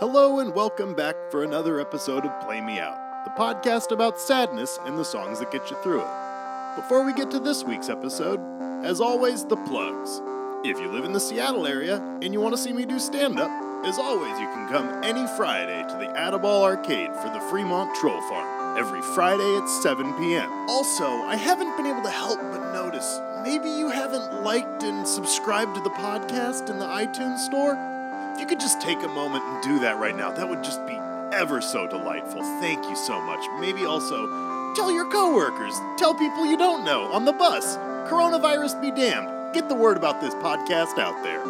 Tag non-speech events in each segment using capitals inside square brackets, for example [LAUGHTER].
Hello and welcome back for another episode of Play Me Out, the podcast about sadness and the songs that get you through it. Before we get to this week's episode, as always, the plugs. If you live in the Seattle area and you want to see me do stand up, as always, you can come any Friday to the Add-a-Ball Arcade for the Fremont Troll Farm, every Friday at 7 p.m. Also, I haven't been able to help but notice maybe you haven't liked and subscribed to the podcast in the iTunes store. You could just take a moment and do that right now, that would just be ever so delightful. Thank you so much. Maybe also tell your coworkers, tell people you don't know on the bus. Coronavirus be damned. Get the word about this podcast out there.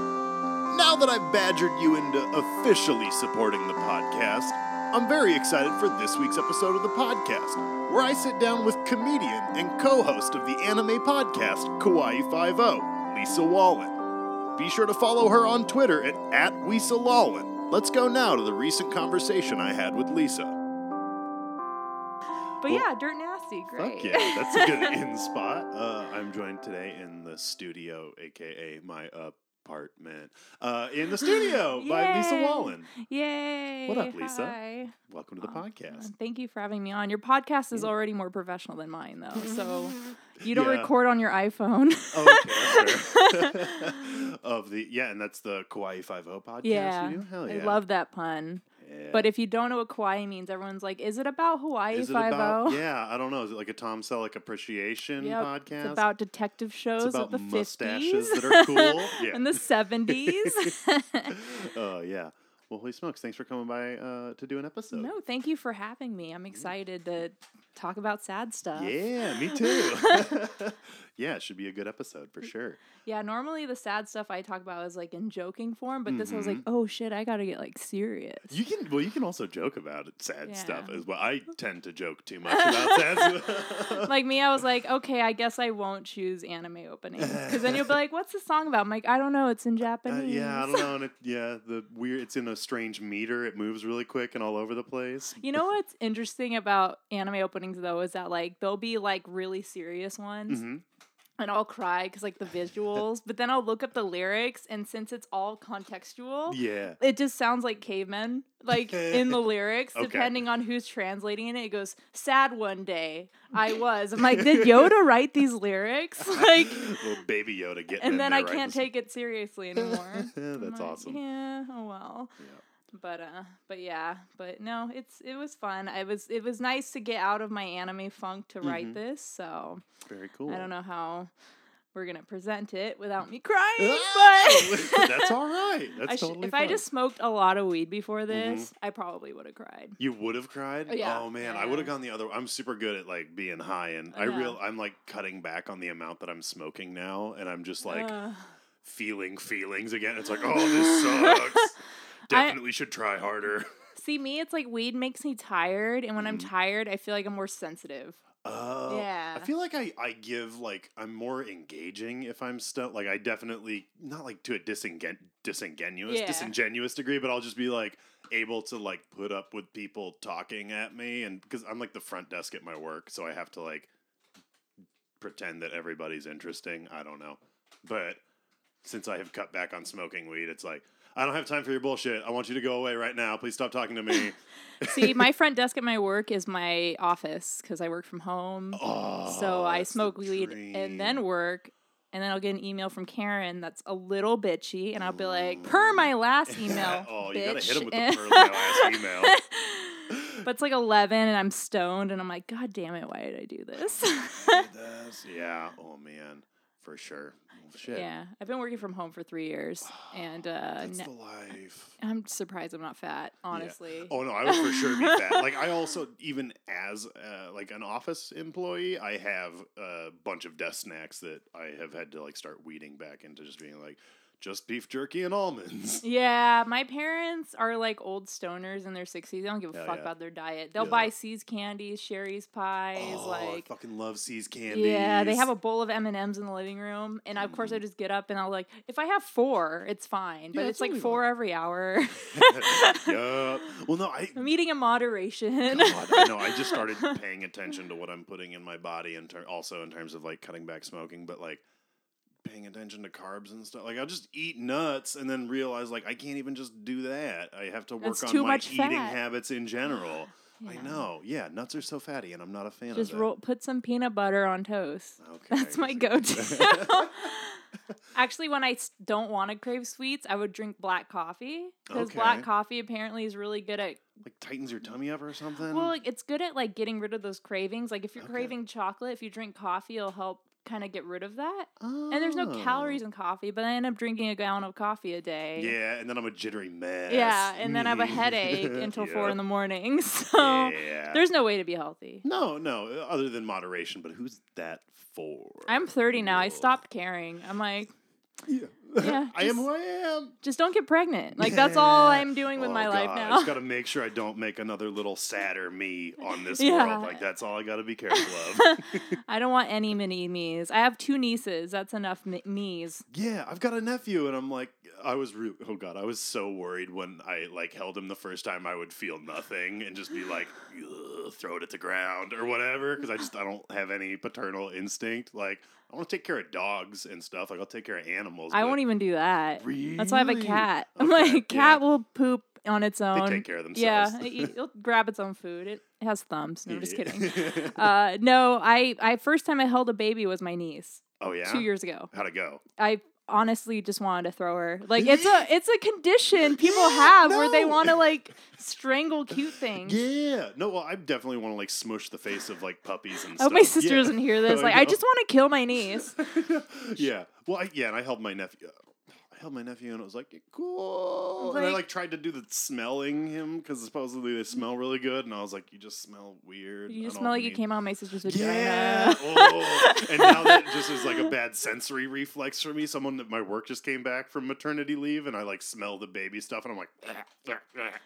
Now that I've badgered you into officially supporting the podcast, I'm very excited for this week's episode of the podcast, where I sit down with comedian and co-host of the anime podcast, Kawaii Five O, Lisa Wallen. Be sure to follow her on Twitter at, at Lisa Let's go now to the recent conversation I had with Lisa. But Well, yeah, Dirt Nasty, great. Fuck yeah, that's a good [LAUGHS] in spot. Uh, I'm joined today in the studio, aka my apartment, uh, in the studio [LAUGHS] by Lisa Wallen. Yay! What up, Lisa? Hi. Welcome to the podcast. Thank you for having me on. Your podcast is already more professional than mine, though. [LAUGHS] So you don't Yeah. record on your iPhone. Oh, okay, that's fair. [LAUGHS] of the yeah, and that's the Kawaii Five O podcast. yeah, you? Hell yeah. I love that pun. Yeah. But if you don't know what kawaii means, everyone's like, "Is it about Hawaii is it Five about? [LAUGHS] O?" Yeah, I don't know. Is it like a Tom Selleck appreciation Yep, podcast? It's about detective It's shows about of the mustaches fifties that are cool. [LAUGHS] Yeah. and the seventies. [LAUGHS] Oh yeah. Well, holy smokes! Thanks for coming by uh, to do an episode. no, thank you for having me. I'm excited to talk about sad stuff. Yeah, me too. [LAUGHS] [LAUGHS] yeah, it should be a good episode for sure. Yeah, normally the sad stuff I talk about is like in joking form, but this I was like, Mhm. oh shit, I gotta get like serious. You can well, you can also joke about it, sad stuff Yeah. as well. I [LAUGHS] tend to joke too much about sad stuff. like me, I was like, okay, I guess I won't choose anime openings because then you'll be like, what's the song about? I'm like, I don't know, it's in Uh, Japanese. yeah, I don't know. And it, yeah, the weird. It's in a strange meter. It moves really quick and all over the place. You know what's interesting about anime openings though is that like they'll be like really serious ones. hmm And I'll cry because like the visuals, but then I'll look up the lyrics, and since it's all contextual, Yeah. it just sounds like cavemen like in the [LAUGHS] lyrics Okay. depending on who's translating it it goes sad one day i [LAUGHS] was i'm like did yoda write these lyrics [LAUGHS] like Little baby Yoda getting. in and then i can't take it seriously anymore That's like, awesome. yeah oh well Yeah. But uh but yeah but no it's it was fun i was it was nice to get out of my anime funk to write Mhm. this so Very cool. i don't know how we're gonna present it without me crying Ah! [LAUGHS] but [LAUGHS] That's all right. [LAUGHS] That's I sh- totally if fine. I just smoked a lot of weed before Mhm. this, I probably would have cried. You would have cried. Oh, yeah. Oh man, Yeah, I would have gone the other. I'm super good at like being high, and I real. I'm like cutting back on the amount that I'm smoking now, and I'm just like Ugh. feeling feelings again. It's like, oh, this sucks. Definitely should try harder. [LAUGHS] see, me, it's like weed makes me tired, and when I'm Mhm. tired, I feel like I'm more sensitive. Oh, Yeah. I feel like I, I give like I'm more engaging if I'm still like I definitely not like to a disingen- disingenuous Yeah. disingenuous degree, but I'll just be like able to like put up with people talking at me and because I'm like the front desk at my work, so I have to like pretend that everybody's interesting. I don't know, but since I have cut back on smoking weed, it's like I don't have time for your bullshit. I want you to go away right now. Please stop talking to me. [LAUGHS] See, my [LAUGHS] front desk at my work is my office because I work from home. oh, so I smoke weed and then work. And then I'll get an email from Karen that's a little bitchy, and I'll be like, [LAUGHS] oh, "Per my last email, oh, bitch." you gotta hit him with the per my last email. but it's like eleven, and I'm stoned, and I'm like, "God damn it, why did I do this?" Yeah. Oh man, for sure. Shit. yeah, I've been working from home for three years, [SIGHS] and uh, That's the life. I'm surprised I'm not fat, honestly. Oh no, I would for sure be fat. Like I [LAUGHS] also, even as uh, like an office employee, I have a bunch of desk snacks that I have had to like start weeding back into just being like just beef jerky and almonds. [LAUGHS] Yeah, my parents are like old stoners in their 60s. They don't give a Hell fuck yeah. about their diet. They'll Yeah. buy See's candies, Shari's pies, oh, I like fucking love See's candies. yeah, they have a bowl of M and M's in the living room, and of course I Mhm. just get up and I'll like, if I have four, it's fine, but Yeah, it's like what we four every hour. [LAUGHS] [LAUGHS] yup. Well, no, I I'm eating in moderation. God, I know. I just started paying attention to what I'm putting in my body, and ter- also in terms of like cutting back smoking. But like paying attention to carbs and stuff. Like I'll just eat nuts and then realize like I can't even just do that. I have to work That's on my eating fat. habits in general. [GASPS] I know. Yeah, nuts are so fatty, and I'm not a fan Just of that. roll, put some peanut butter on toast. Okay, [LAUGHS] That's my go-to. [LAUGHS] Actually, when I s- don't want to crave sweets, I would drink black coffee because Okay. black coffee apparently is really good at. like tightens your tummy up or something. Well, like, it's good at like getting rid of those cravings. Like if you're Okay. craving chocolate, if you drink coffee, it'll help kind of get rid of that. And there's no Oh. calories in coffee, but I end up drinking a gallon of coffee a day. Yeah, and then I'm a jittery mess. Yeah, and then I have a [LAUGHS] headache until four in the morning. [LAUGHS] So Yeah. there's no way to be healthy. no, no, other than moderation. But who's that for? I'm 30 now. I stopped caring. I'm like, Yeah, Yeah, [LAUGHS] I am who I am. just don't get pregnant. Like that's all I'm doing with Oh, my life God, I now. just gotta make sure I don't make another little sadder me on this [LAUGHS] Yeah. world. Like that's all I gotta be careful of. [LAUGHS] I don't want any mini me's. I have two nieces. That's enough mi- me's. yeah, I've got a nephew, and I'm like, I was, re- oh god, I was so worried when I like held him the first time. I would feel nothing and just be like, "Ugh," throw it at the ground or whatever, because I just I don't have any paternal instinct. Like I want to take care of dogs and stuff. Like I'll take care of animals. I won't even do that. That's why I have a Really? cat. [LAUGHS] I'm Okay, like, yeah. cat will poop on its They own. take care of Yeah, themselves. it, it'll [LAUGHS] grab its own food. It has thumbs. No, I'm just kidding. [LAUGHS] Uh, no, I, I first time I held a baby was my niece oh yeah. two years ago. How'd it go? I honestly just wanted to throw her. Like it's a [LAUGHS] it's a condition people Yeah, have where they want to like [LAUGHS] strangle cute things. Yeah. No, well, I definitely want to like smush the face of like puppies and I stuff. hope my sister Yeah. doesn't hear this. [LAUGHS] Oh like I know. just want to kill my niece. yeah. Well, I, yeah, and I held my nephew. Held my nephew, and it was like cool. and I Like- like tried to do the smelling him because supposedly they smell really good, and I was like, you just smell weird. You just smell like you came out of my sister's vagina. Yeah. [LAUGHS] oh. And now that just is like a bad sensory reflex for me. Someone at my work just came back from maternity leave, and I like smell the baby stuff, and I'm like,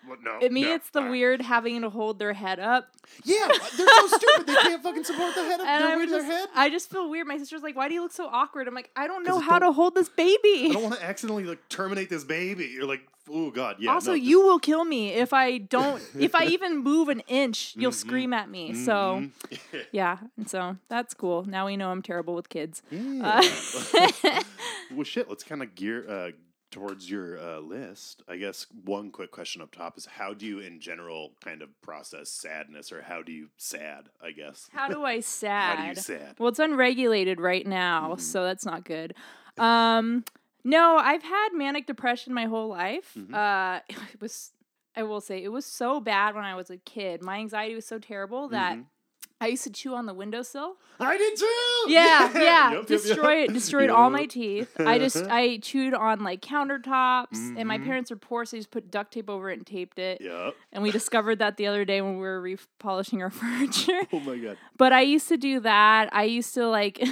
what? no. It me, no, it's the ah." weird having to hold their head up. Yeah, they're so stupid. They can't fucking support the head. Of, And their, I'm their just, head. I just feel weird. My sister's like, "Why do you look so awkward?" I'm like, "I don't know how to hold this baby. I don't want to accidentally like terminate this baby. You're like, oh god, yeah. also, no, you will kill me if I don't. if I [LAUGHS] even move an inch, you'll Mhm. scream at me. just- So [LAUGHS] yeah, and so that's cool. Now we know I'm terrible with kids. Yeah. Uh, [LAUGHS] well, shit. Let's kind of gear uh, towards your uh, list. I guess one quick question up top is how do you, in general, kind of process sadness, or how do you sad? I guess. How do I sad? How do you sad? Well, it's unregulated right now, Mhm. so that's not good. Um, no, I've had manic depression my whole life. Mhm. Uh, [LAUGHS] it was, I will say, it was so bad when I was a kid. My anxiety was so terrible that Mhm. I used to chew on the windowsill. I did too. [LAUGHS] Yeah, yeah, Yup, yup, yup. destroyed destroyed all my teeth. I just [LAUGHS] I chewed on like countertops, and my Mhm. parents were poor, so they just put duct tape over it and taped it. Yep. And we discovered that the other day when we were repolishing our furniture. Oh my god. But I used to do that. I used to like,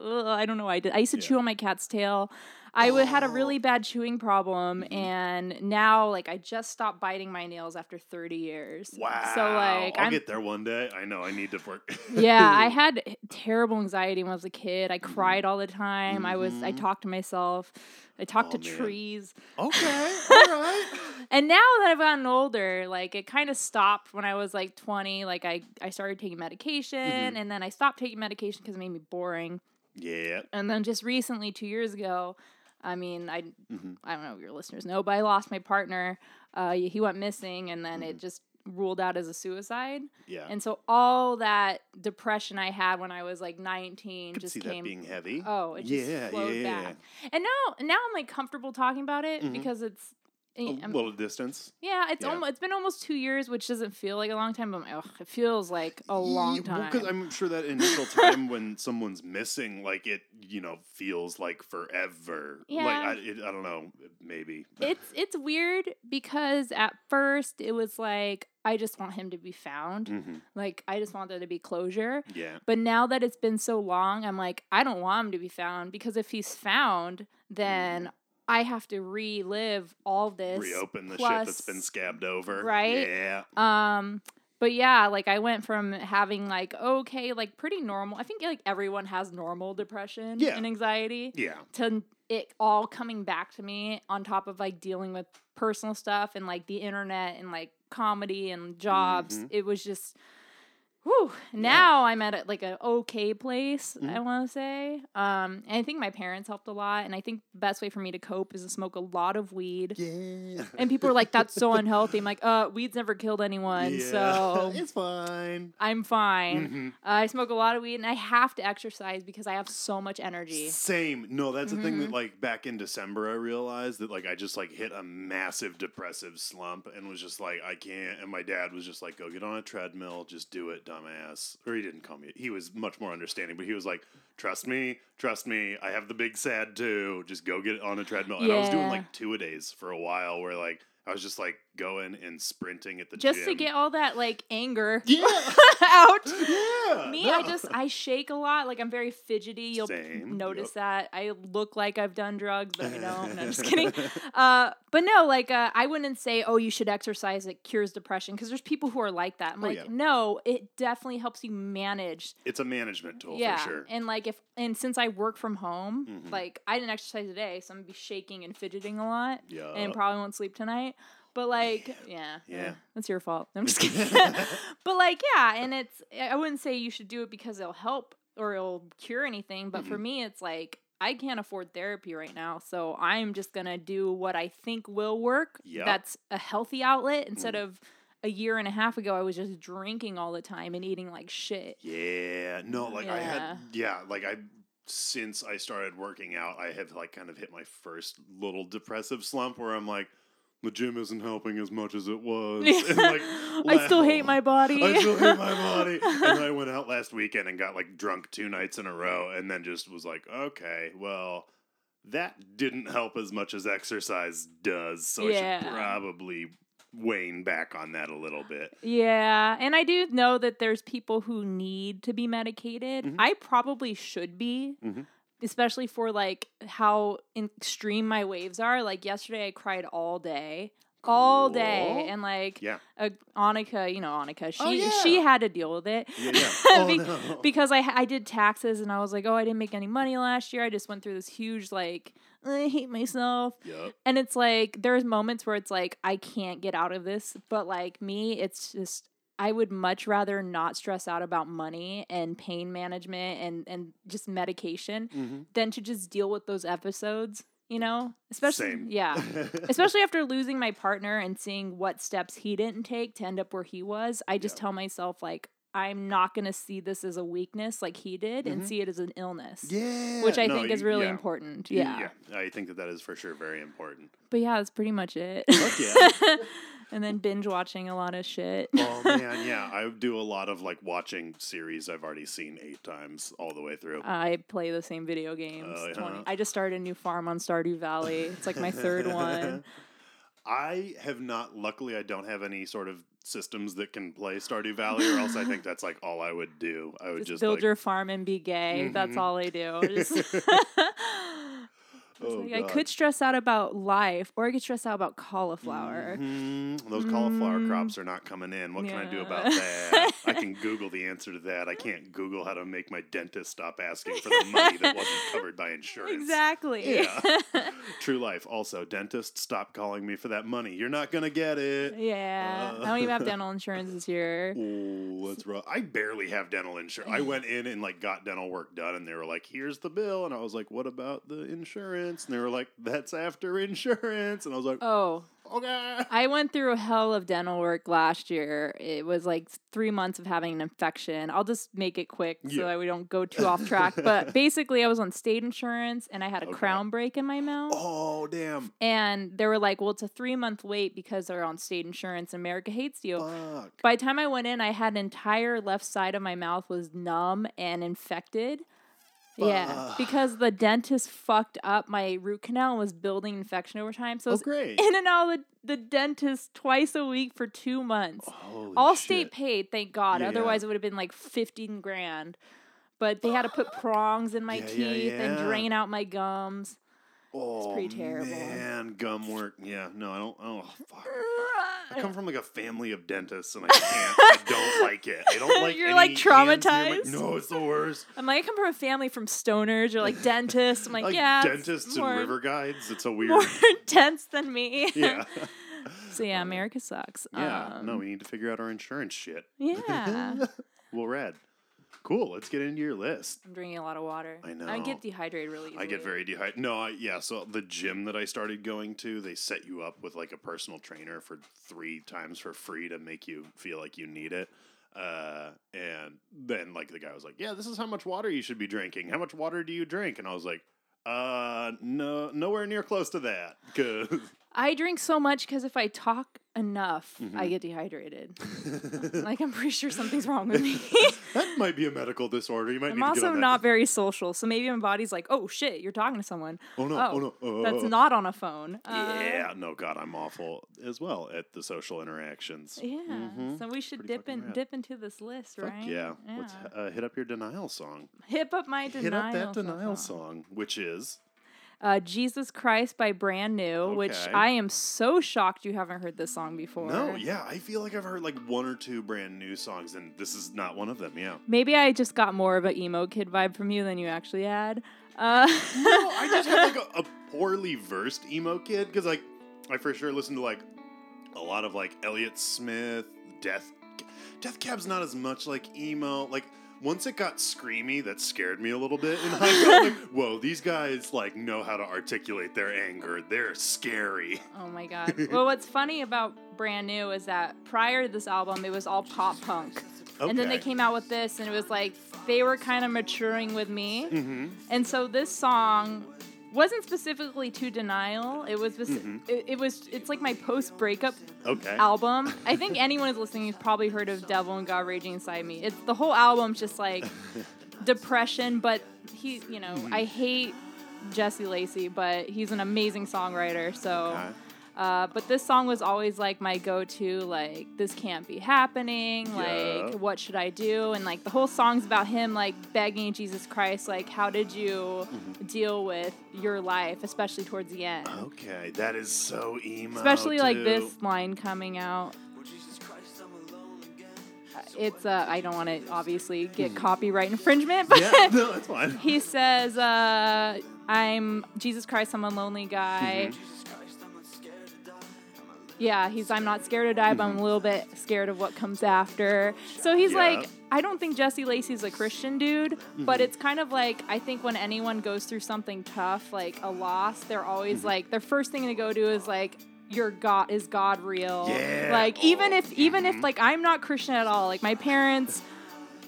I don't know. why I did. I used to Yeah. chew on my cat's tail. I had a Oh. really bad chewing problem, Mhm. and now like I just stopped biting my nails after thirty years. Wow. So like I'll I'm get there one day. I know. I need to work. yeah, I [LAUGHS] had terrible anxiety when I was a kid. Mm-hmm. I cried all the time. I was I Mhm. talked to myself. I talked Aw, to man. trees. okay. [LAUGHS] All right. And now that I've gotten older, like it kind of stopped when I was like 20. Like I, I started taking medication Mhm. and then I stopped taking medication because it made me boring. Yeah. And then just recently, two years ago, I mean, I hmm I don't know if your listeners know, but I lost my partner. Uh, he went missing, and then Mm-hmm. it just ruled out as a suicide. Yeah. And so all that depression I had when I was like 19 could just see came. that being heavy. oh, it just yeah, flowed yeah, yeah, back. And now, now I'm like comfortable talking about it Mhm. because it's. Eh, a I'm- little distance. yeah, it's Yeah. almost it's been almost two years, which doesn't feel like a long time, but ugh, it feels like a long time. Because I'm sure that [LAUGHS] initial time when someone's missing, like it, you know, feels like forever. Yeah. Like I, it, I don't know, maybe. [LAUGHS] it's it's weird because at first it was like I just want him to be found. hmm Like I just want there to be closure. Yeah. But now that it's been so long, I'm like I don't want him to be found because if he's found, then mm-hmm. I have to relive all this. Reopen the shit that's been scabbed over. right? Yeah. Um but yeah, like I went from having like okay, like pretty normal. I think like everyone has normal depression Yeah. and anxiety Yeah. to it all coming back to me on top of like dealing with personal stuff and like the internet and like comedy and jobs. Mhm. It was just Whew. Now I'm at a, like an okay place. I Mhm. want to say. Um, and I think my parents helped a lot. And I think the best way for me to cope is to smoke a lot of weed. Yeah. And people are like, "That's so [LAUGHS] unhealthy." I'm like, "Uh, weed's never killed anyone, Yeah. so [LAUGHS] it's fine. I'm fine." Mhm. Uh, I smoke a lot of weed, and I have to exercise because I have so much energy. Same. No, that's the thing that Mhm. like back in December I realized that like I just like hit a massive depressive slump and was just like I can't and my dad was just like go get on a treadmill, just do it, dumbass. Or he didn't call me. He was much more understanding, but he was like trust me, trust me, I have the big sad too. Just go get on a treadmill. And I was doing Yeah. like two a days for a while where like I was just like going and sprinting at the Just gym. to get all that like anger Yeah. [LAUGHS] out. [LAUGHS] yeah. Me, I just I shake a lot. Like I'm very fidgety. You'll Same, notice yep. that. I look like I've done drugs, but I [LAUGHS] don't. No, I'm just kidding. Uh, but no, like uh, I wouldn't say, oh, you should exercise. It cures depression because there's people who are like that. I'm Oh, like, yeah. no, it definitely helps you manage. it's a management tool yeah, for sure. and like if and since I work from home, Mhm. like I didn't exercise today, so I'm gonna be shaking and fidgeting a lot, Yeah. and probably won't sleep tonight. But like, [LAUGHS] yeah, Yeah. that's your fault. I'm just [LAUGHS] kidding. [LAUGHS] but like, yeah, and it's I wouldn't say you should do it because it'll help or it'll cure anything. But for mm-hmm. me, it's like I can't afford therapy right now, so I'm just gonna do what I think will work. Yep. That's a healthy outlet instead mm-hmm. of a year and a half ago I was just drinking all the time and eating like shit. Yeah, no, like I had, yeah, like I, since I started working out, I have like kind of hit my first little depressive slump where I'm like, the gym isn't helping as much as it was. [LAUGHS] And, like, I still hate my body. I still hate my [LAUGHS] body. and I went out last weekend and got like drunk two nights in a row and then just was like, okay, well, that didn't help as much as exercise does. So I should probably wane back on that a little bit. Yeah, and I do know that there's people who need to be medicated. Mhm. I probably should be, Mhm. Especially for like how extreme my waves are. Like yesterday, I cried all day, all day, and like Yeah. uh, Annika, you know Annika, she Oh, yeah. she had to deal with it. Yeah, yeah. [LAUGHS] Oh, Be- no. Because I I did taxes and I was like, oh, I didn't make any money last year. I just went through this huge like I hate myself. Yep. And it's like there's moments where it's like I can't get out of this, but like me, it's just I would much rather not stress out about money and pain management and and just medication Mm-hmm. than to just deal with those episodes, you know? Especially Same. yeah. [LAUGHS] Especially after losing my partner and seeing what steps he didn't take to end up where he was, I just Yeah. tell myself like I'm not going to see this as a weakness like he did and Mhm. see it as an illness. Yeah. Which I No, think is really yeah. important. Y- Yeah. I think that that is for sure very important. But yeah, that's pretty much it. Fuck yeah. [LAUGHS] and then binge watching a lot of shit. Oh [LAUGHS] man, yeah. I do a lot of like watching series I've already seen eight times all the way through. I play the same video games. Oh, 20 yeah. I just started a new farm on Stardew Valley. It's like my third [LAUGHS] one. I have not. Luckily, I don't have any sort of systems that can play Stardew Valley, or else I think that's like all I would do. I would Just, just, build like, your farm and be gay. That's Mhm. all I do. [LAUGHS] Just- Oh, like, I could stress out about life, or I could stress out about cauliflower. Mhm. Those cauliflower Mm. crops are not coming in. What can I do about that? I can [LAUGHS] Google the answer to that. I can't Google how to make my dentist stop asking for the money that wasn't covered by insurance. Exactly. Yeah. [LAUGHS] True life. Also, dentist, stop calling me for that money. You're not gonna get it. yeah. Uh. I don't even have [LAUGHS] dental insurance this year. Oh, that's rough. I barely have dental insurance. I went in and like got dental work done, and they were like, "Here's the bill," and I was like, "What about the insurance?" And they were like, "That's after insurance," and I was like, Oh, "Okay." I went through a hell of dental work last year. It was like three months of having an infection. I'll just make it quick so Yeah. that we don't go too off track. But [LAUGHS] basically, I was on state insurance and I had a Okay. crown break in my mouth. Oh, damn. And they were like, well, it's a three month wait because they're on state insurance. America hates you. Fuck. By the time I went in, I had an entire left side of my mouth was numb and infected. Yeah, because the dentist fucked up my root canal and was building infection over time. So oh, I Oh, great. in and out of the, the dentist twice a week for two months. Holy All shit. state paid, thank God. Yeah. Otherwise, it would have been like 15 grand. But they had to put [GASPS] prongs in my Yeah, teeth yeah, and drain out my gums. Oh, pretty terrible. Man, gum work. Yeah, no, I don't. Oh, fuck. I come from like a family of dentists, and I can't. I don't [LAUGHS] like it. I don't like. It. You're, like, hands near my- traumatized? no, it's the worst. I'm like, I come from a family from stoners or like dentists. I'm like, Like yeah, it's dentists and river guides. It's a weird. more [LAUGHS] intense than me. yeah. [LAUGHS] so yeah, America sucks. Yeah. Um, no, we need to figure out our insurance shit. Yeah. Well, rad. Cool. Let's get into your list. I'm drinking a lot of water. I know. I get dehydrated really easily. I get very dehydrated. No, I, yeah. So the gym that I started going to, they set you up with like a personal trainer for three times for free to make you feel like you need it. Uh, and then like the guy was like, "Yeah, this is how much water you should be drinking. How much water do you drink?" And I was like, "Uh, no, nowhere near close to that." Because [LAUGHS] I drink so much because if I talk enough, Mm-hmm. I get dehydrated. [LAUGHS] like I'm pretty sure something's wrong with me. [LAUGHS] that might be a medical disorder. You might I'm need to get also not very social, so maybe my body's like, "Oh shit, you're talking to someone." Oh no! Oh, no! Oh, that's oh. not on a phone. Uh, Yeah, no, God, I'm awful as well at the social interactions. Yeah. So we should Pretty dip in rad. dip into this list, Fuck right? yeah. Let's uh, hit up your denial song. Hip up my denial. hit up that denial song. song, which is Uh, Jesus Christ by Brand New, which I am so shocked you haven't heard this song before. no, yeah. I feel like I've heard like one or two brand new songs, and this is not one of them. Yeah. Maybe I just got more of an emo kid vibe from you than you actually had. Uh, No, I just have like [LAUGHS] a, a poorly versed emo kid because like I for sure listened to like a lot of like Elliott Smith, Death. Death Cab's not as much like emo. Like once it got screamy, that scared me a little bit. And I got like, [LAUGHS] whoa, these guys like know how to articulate their anger. They're scary. oh my god. well, what's funny about Brand New is that prior to this album, it was all pop punk. And then they came out with this, and it was like they were kind of maturing with me. Mm-hmm. And so this song wasn't specifically to denial. It was speci- Mm-hmm. it, it was it's like my post breakup Okay. album. I think [LAUGHS] anyone who's listening has probably heard of Devil and God Raging Inside Me. It's the whole album's just like [LAUGHS] depression, but he, you know, Mm-hmm. I hate Jesse Lacey, but he's an amazing songwriter. So, Okay. Uh, but this song was always like my go-to. Like, this can't be happening. Yeah. Like, what should I do? And like the whole song's about him like begging Jesus Christ, like, how did you Mm-hmm. deal with your life, especially towards the end. Okay, that is so emo. Especially like this line coming out. Uh, It's uh, I don't want to obviously get copyright infringement, [LAUGHS] but. Yeah, no, that's fine. he says, uh, "I'm Jesus Christ, I'm a lonely guy." Mm-hmm. Yeah, he's I'm not scared to die, but I'm a little bit scared of what comes after. So he's Mm-hmm. Yeah. like, I don't think Jesse Lacey's a Christian dude, Mm-hmm. but it's kind of like I think when anyone goes through something tough, like a loss, they're always Mm-hmm. like their first thing to go to is like your God is God real? Yeah. Like even Oh, if even if like I'm not Christian at all, like my parents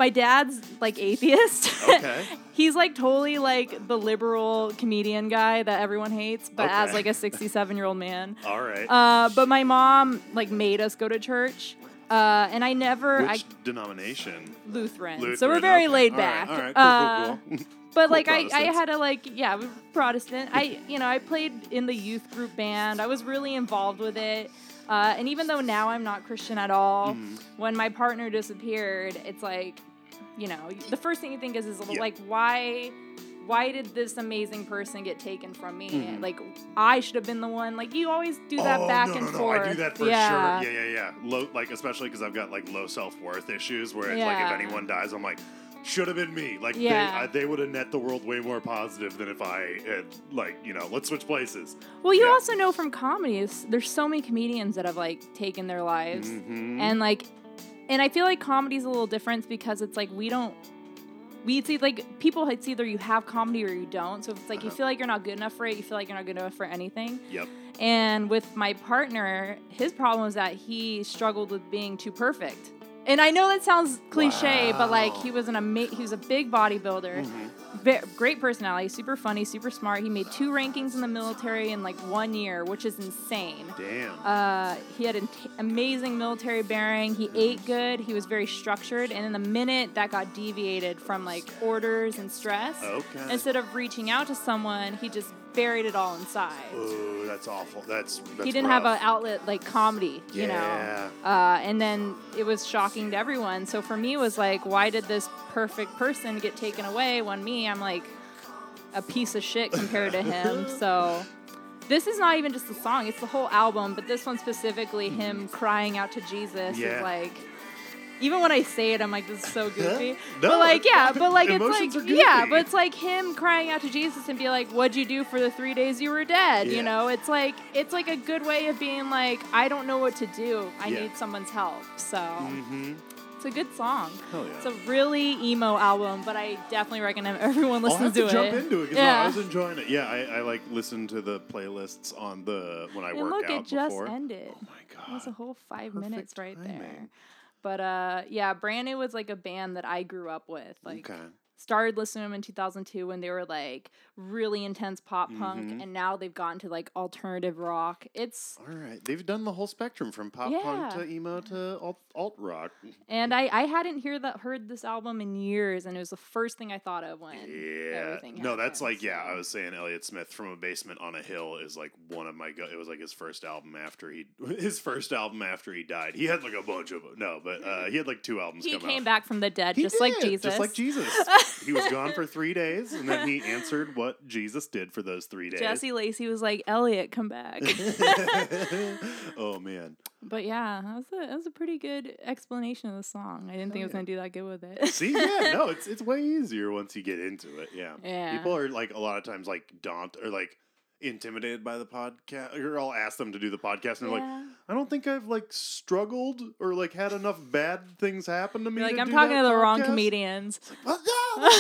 my dad's like atheist. Okay. [LAUGHS] He's like totally like the liberal comedian guy that everyone hates, but as like a 67 year old man. [LAUGHS] All right. Uh, but my mom like made us go to church, uh, and I never Which I denomination? Lutheran, Lutheran. so we're very okay. laid All right, back. All right. Uh, Cool, cool, [LAUGHS] cool. but Cool like I, I had a like yeah we were Protestant. I you know I played in the youth group band. I was really involved with it. Uh, and even though now I'm not Christian at all, Mm-hmm. when my partner disappeared, it's like, you know, the first thing you think is, is Yeah. like, why, why did this amazing person get taken from me? Mhm. Like, I should have been the one. Like, you always do that oh, back no, and no, no. forth. I do that for yeah. sure. Yeah, yeah, yeah. Low, like especially because I've got like low self worth issues. Where it's Yeah. like if anyone dies, I'm like, should have been me. Like Yeah. they, I, they would have net the world way more positive than if I had like you know let's switch places. Well, you Yeah. also know from comedies, there's so many comedians that have like taken their lives, Mhm. and like, and I feel like comedy's a little different because it's like we don't. We see like people. It's either you have comedy or you don't. So if it's like you Uh-huh. feel like you're not good enough for it, you feel like you're not good enough for anything. Yep. And with my partner, his problem was that he struggled with being too perfect. And I know that sounds cliche, but like he was an ama- he was a big bodybuilder, Ve- great personality, super funny, super smart. He made two rankings in the military in like one year, which is insane. Damn. Uh, he had an amazing military bearing. He ate good. He was very structured. And in the minute that got deviated from like orders and stress, Okay. instead of reaching out to someone, he just buried it all inside oh, that's awful. That's, that's he didn't have an outlet like comedy, you Yeah. know. Uh, and then it was shocking to everyone. So for me, it was like, why did this perfect person get taken away when me, I'm like a piece of shit compared to him. [LAUGHS] So this is not even just the song; it's the whole album. But this one specifically, him crying out to Jesus, Yeah. is like. Even when I say it, I'm like, this is so [LAUGHS] goofy. No, but like, yeah, but like, it's like, yeah, but it's like him crying out to Jesus and be like, "What'd you do for the three days you were dead?" Yeah. You know, it's like it's like a good way of being like, I don't know what to do. I Yeah. need someone's help. So Mm-hmm. it's a good song. Hell yeah. It's a really emo album, but I definitely recommend [LAUGHS] everyone listen to, to, jump it. into it yeah. I was enjoying it. Yeah, I, I like listen to the playlists on the when I and work look, out it just before. ended. oh my god. It was a whole five Perfect minutes right there. But uh, yeah, Brand New was like a band that I grew up with. Like, okay. Started listening to them in 2002 when they were like really intense pop punk, and now they've gotten to like alternative rock. It's All right. They've done the whole spectrum from pop punk to emo to alt, alt rock. and I I hadn't hear that heard this album in years, and it was the first thing I thought of when Yeah. everything. No, that's like yeah. I was saying Elliott Smith from a basement on a hill is like one of my. Go- it was like his first album after he [LAUGHS] his first album after he died. He had like a bunch of no, but uh, he had like two albums. He came out. back from the dead, He just like Jesus. Just like Jesus. [LAUGHS] he was gone for [LAUGHS] three days, and then he answered what Jesus did for those three days. Jesse Lacey was like, Elliott, come back. [LAUGHS] oh man. but yeah, that was a that was a pretty good explanation of the song. I didn't think I was oh, yeah. gonna do that good with it. See, yeah, [LAUGHS] no, it's it's way easier once you get into it. Yeah. Yeah. People are like a lot of times like daunt or like intimidated by the podcast or I'll ask them to do the podcast and they're like, I don't think I've like struggled or like had enough bad things happen to me. You're like, to I'm talking to the wrong podcast." comedians. Well, [LAUGHS] no,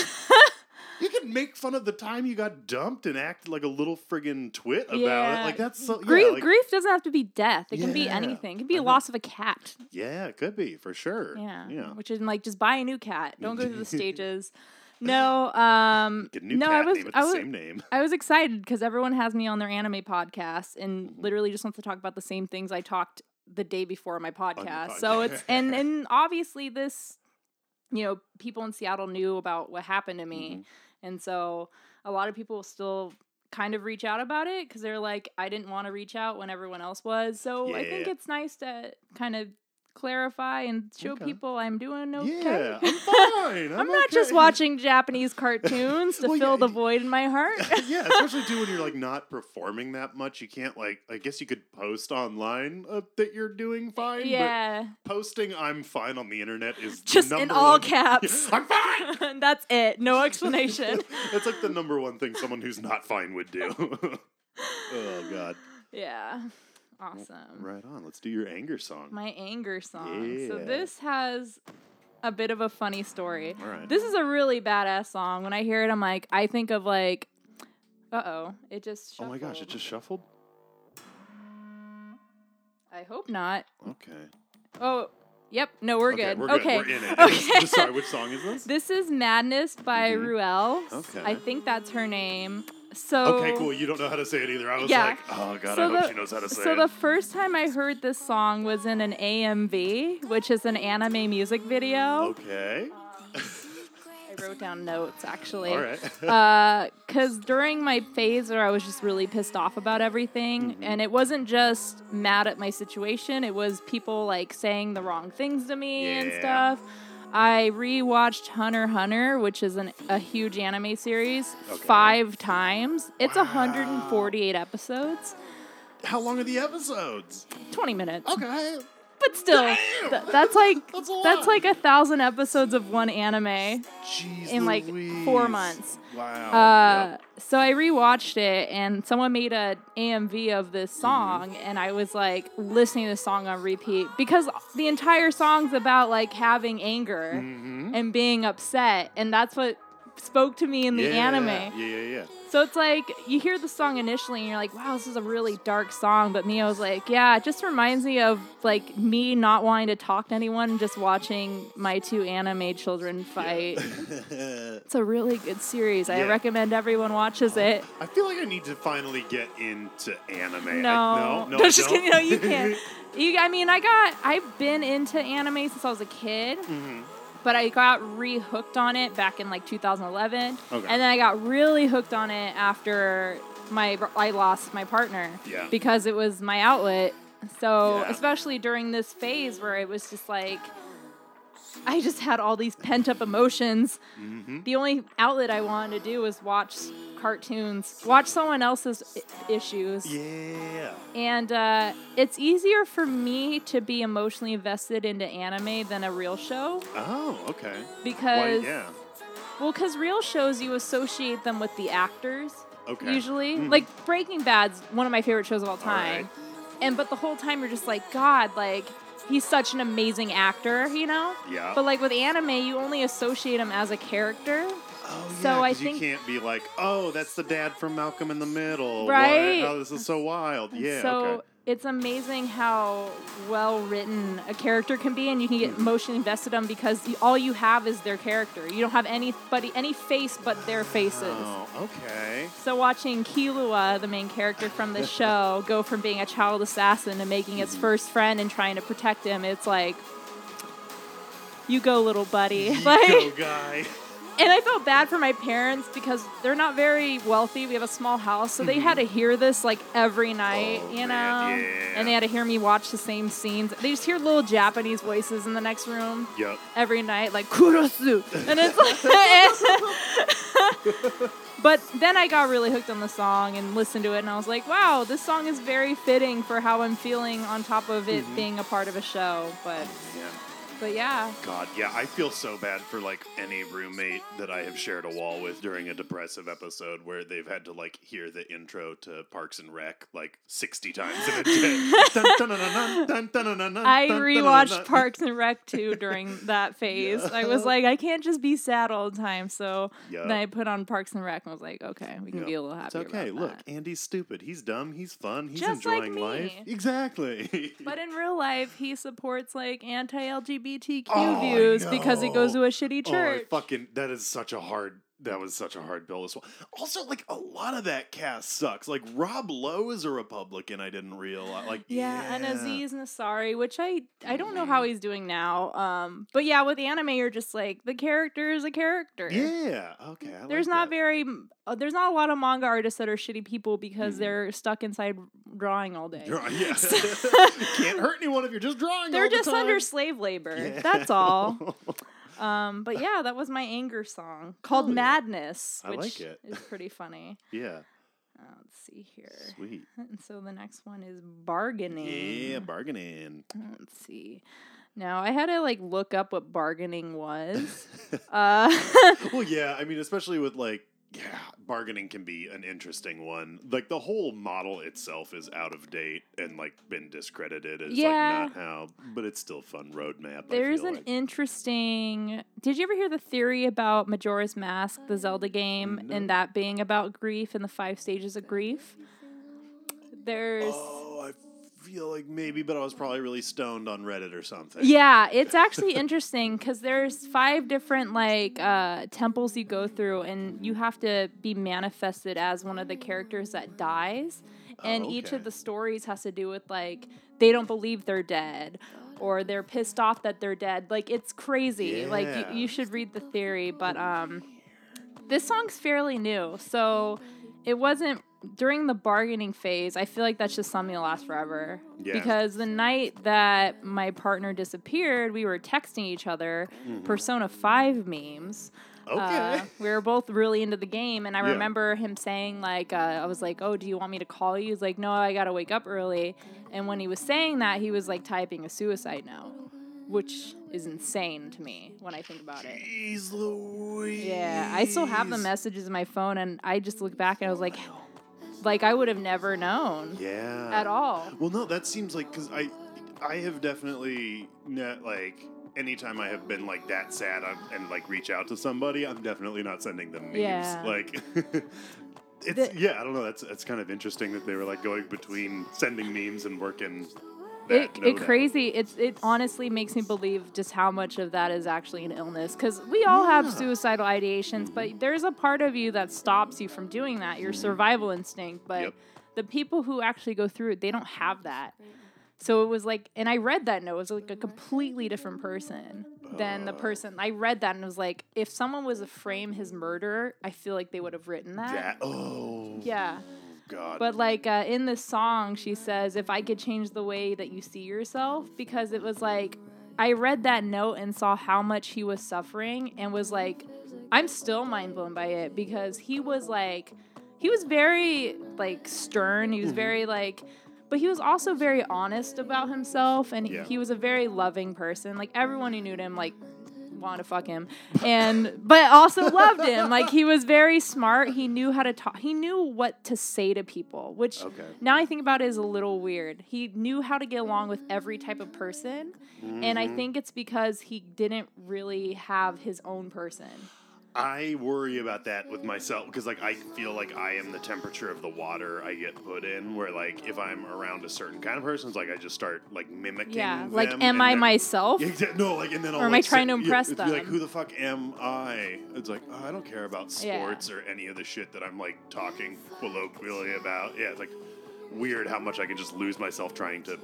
you can make fun of the time you got dumped and act like a little friggin' twit about Yeah. it. Like that's so grief, yeah, like, grief doesn't have to be death. It can be anything. It can be a loss of a cat. yeah, it could be for sure. Yeah. Yeah. Which is like just buy a new cat. Don't go through the [LAUGHS] stages. No, um [LAUGHS] Get a new no, cat I was name with I the was same name. I was excited because everyone has me on their anime podcast and Mm-hmm. literally just wants to talk about the same things I talked the day before on my podcast. podcast. So it's and [LAUGHS] and obviously this you know, people in Seattle knew about what happened to me. Mm-hmm. And so a lot of people still kind of reach out about it because they're like, I didn't want to reach out when everyone else was. So I think it's nice to kind of clarify and show Okay. people I'm doing okay. Yeah, I'm [LAUGHS] fine. I'm, I'm not just watching Japanese cartoons to Well, fill yeah, the void in my heart. [LAUGHS] yeah, especially too when you're like not performing that much. You can't like. I guess you could post online uh, that you're doing fine. yeah. But posting "I'm fine" on the internet is Just in all one- caps. [LAUGHS] I'm fine. That's it. No explanation. That's like the number one thing someone who's not fine would do. oh God! yeah. Awesome. Right on. Let's do your anger song. My anger song. Yeah. So this has a bit of a funny story. All right. This is a really badass song. When I hear it, I'm like, I think of like, uh oh, it just. oh my gosh! It just shuffled. I hope not. Okay. Oh, yep. No, we're okay, good. We're good. okay. We're in it. [LAUGHS] Okay. Sorry. Which song is this? This is Madness by Mhm. Ruelle. Okay. I think that's her name. So Okay, cool. You don't know how to say it either. I was Yeah. like, oh god, So I hope the- she knows how to say So it. So the first time I heard this song was in an AMV, which is an anime music video. okay. I wrote down notes actually. All right. because during my phase where I was just really pissed off about everything, Mm-hmm. and it wasn't just mad at my situation, it was people like saying the wrong things to me and Yeah. stuff. I rewatched Hunter Hunter, which is an, a huge anime series, Okay. five times. It's Wow. 148 episodes, How long are the episodes? 20 minutes. Okay. But still, th- that's like [LAUGHS] That's a that's like a thousand episodes of one anime Jeez in like four months. Wow. Uh, Yep. so I rewatched it, and someone made a AMV of this Mm-hmm. song, and I was like listening to the song on repeat because the entire song's about like having anger Mhm. and being upset, and that's what spoke to me in the yeah. anime. Yeah, yeah, yeah. So it's like you hear the song initially, and you're like, "Wow, this is a really dark song." But me, I was like, "Yeah, it just reminds me of like me not wanting to talk to anyone, just watching my two anime children fight." [LAUGHS] It's a really good series. I Yeah. recommend everyone watches it. I feel like I need to finally get into anime. No, I, no, no, [LAUGHS] just don't. kidding. No, you can't. [LAUGHS] You, I mean, I got, I've been into anime since I was a kid, Mhm. But I got re-hooked on it back in like 2011, Okay. and then I got really hooked on it after my I lost my partner Yeah. because it was my outlet. So Yeah. especially during this phase where it was just like. I just had all these pent up emotions. Mhm. The only outlet I wanted to do was watch cartoons, watch someone else's I- issues. Yeah. And uh, it's easier for me to be emotionally invested into anime than a real show Oh, okay. Why, because, yeah. well, because real shows you associate them with the actors Okay. usually. Mhm. Like Breaking Bad's one of my favorite shows of all time. right. And but the whole time you're just like, God, like he's such an amazing actor, you know. Yeah. But like with anime, you only associate him as a character. Oh, So yeah, I think- you can't be like, oh, that's the dad from Malcolm in the Middle. What? Right. Oh, this is so wild. Yeah. so okay. it's amazing how well written a character can be, and you can get Mm-hmm. emotionally invested in them because all you have is their character. You don't have anybody, any face but their faces. Oh, okay. So watching Killua, the main character from the [LAUGHS] show, go from being a child assassin to making its Mm-hmm. first friend and trying to protect him, it's like, you go, little buddy. [LAUGHS] Like, Go guy. And I felt bad for my parents because they're not very wealthy. We have a small house, so they had to hear this like every night, Oh, you know. man, yeah. And they had to hear me watch the same scenes. They just hear little Japanese voices in the next room Yep. every night, like kurosu, and it's like. [LAUGHS] but then I got really hooked on the song and listened to it, and I was like, "Wow, this song is very fitting for how I'm feeling." On top of it Mm-hmm. being a part of a show, but Yeah. But yeah, God, yeah, I feel so bad for like any roommate that I have shared a wall with during a depressive episode where they've had to like hear the intro to Parks and Rec like 60 times in a day. I dun, dun, rewatched. Parks and Rec too during [LAUGHS] that phase. I was like, I can't just be sad all the time. So Yeah. then I put on Parks and Rec and was like, okay, we can Yeah. be a little It's happy. okay. about Look, that. Andy's stupid. He's dumb. He's fun. He's Just like enjoying life. Exactly. But in real life, he supports like anti-LGBTQ Oh, views because he goes to a shitty Oh, church. I fucking that is such a hard that was such a hard bill as well. Also, like a lot of that cast sucks. Like Rob Lowe is a Republican. I didn't realize. Like yeah, and yeah. Aziz Ansari, which I I don't know how he's doing now. Um, but yeah, with anime, you're just like the character is a character. Yeah. Okay. There's not that. very uh, there's not a lot of manga artists that are shitty people because Mhm. they're stuck inside drawing all day. Draw- yeah. [LAUGHS] Can't hurt anyone if you're just drawing. They're the just time. under slave labor. Yeah. That's all. [LAUGHS] Um, but yeah, that was my anger song called Hell yeah. Madness, I which like it. is pretty [LAUGHS] funny. yeah. Uh, let's see here. Sweet. [LAUGHS] And so the next one is bargaining. Yeah. Bargaining. [LAUGHS] Let's see. Now I had to like look up what bargaining was. uh, well, yeah. I mean, especially with like, yeah, bargaining can be an interesting one. Like the whole model itself is out of date and like been discredited as Yeah. like not how, but it's still fun roadmap. There's an like. interesting. Did you ever hear the theory about Majora's Mask, the Zelda game, mm, No. and that being about grief and the five stages of grief? There's. Oh, I feel like maybe, but I was probably really stoned on Reddit or something. Yeah, it's actually interesting because there's five different like uh, temples you go through, and you have to be manifested as one of the characters that dies. And Oh, each of the stories has to do with like they don't believe they're dead, or they're pissed off that they're dead. Like it's crazy. Like Yeah. you, you should read the theory, but um, this song's fairly new, so it wasn't during the bargaining phase. I feel like that's just something that lasts forever. Yeah. Because the night that my partner disappeared, we were texting each other Persona 5 memes. Okay. Uh, we were both really into the game, and I Yeah. remember him saying, like, uh, I was like, oh, do you want me to call you? He's like, no, I gotta wake up early. And when he was saying that, he was like typing a suicide note, which is insane to me when I think about it. Louise. Yeah, I still have the messages in my phone, and I just look back and I was like, like I would have never known Yeah. at all. Well, no, that seems like because I, I have definitely not like anytime I have been like that sad I'm, and like reach out to somebody, I'm definitely not sending them memes. Yeah. Like, [LAUGHS] it's The- yeah, I don't know. That's that's kind of interesting that they were like going between sending memes and working. That It, note it out. crazy. It's it honestly makes me believe just how much of that is actually an illness. Because we all have suicidal ideations, but there's a part of you that stops you from doing that. Your survival instinct. But Yep. the people who actually go through it, they don't have that. So it was like, and I read that note. It was like a completely different person than the Uh. person. I read that and it was like, if someone was to frame his murder, I feel like they would have written that. That oh Yeah. God. But like uh, in the song, she says, "If I could change the way that you see yourself," because it was like I read that note and saw how much he was suffering, and was like, I'm still mind blown by it because he was like, he was very like stern. He was very like. But he was also very honest about himself, and Yeah. he was a very loving person. Like everyone who knew him, like wanted to fuck him, and but also loved him. Like he was very smart. He knew how to talk. He knew what to say to people, which Okay. now I think about it is a little weird. He knew how to get along with every type of person, and I Mhm. think it's because he didn't really have his own person. I worry about that with myself because like I feel like I am the temperature of the water I get put in. Where like if I'm around a certain kind of person, it's like I just start like mimicking. Yeah, like am I myself? Yeah, no, like and then I'll Or am I like, trying to impress yeah, be Like who the fuck am I? It's like oh, I don't care about Yeah. sports or any of the shit that I'm like talking colloquially about. Yeah, it's like weird how much I can just lose myself trying to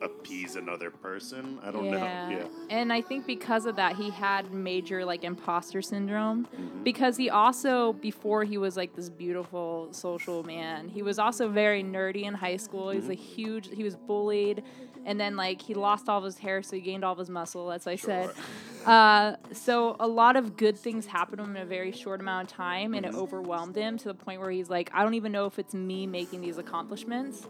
appease another person. I don't know. Yeah. And I think because of that, he had major like imposter syndrome. Mhm. Because he also, before he was like this beautiful social man, he was also very nerdy in high school. He was a Mm-hmm. huge, he was bullied. And then like he lost all of his hair, so he gained all of his muscle. as I said. Uh, so a lot of good things happened to him in a very short amount of time, and it Mm-hmm. overwhelmed him to the point where he's like, I don't even know if it's me making these accomplishments.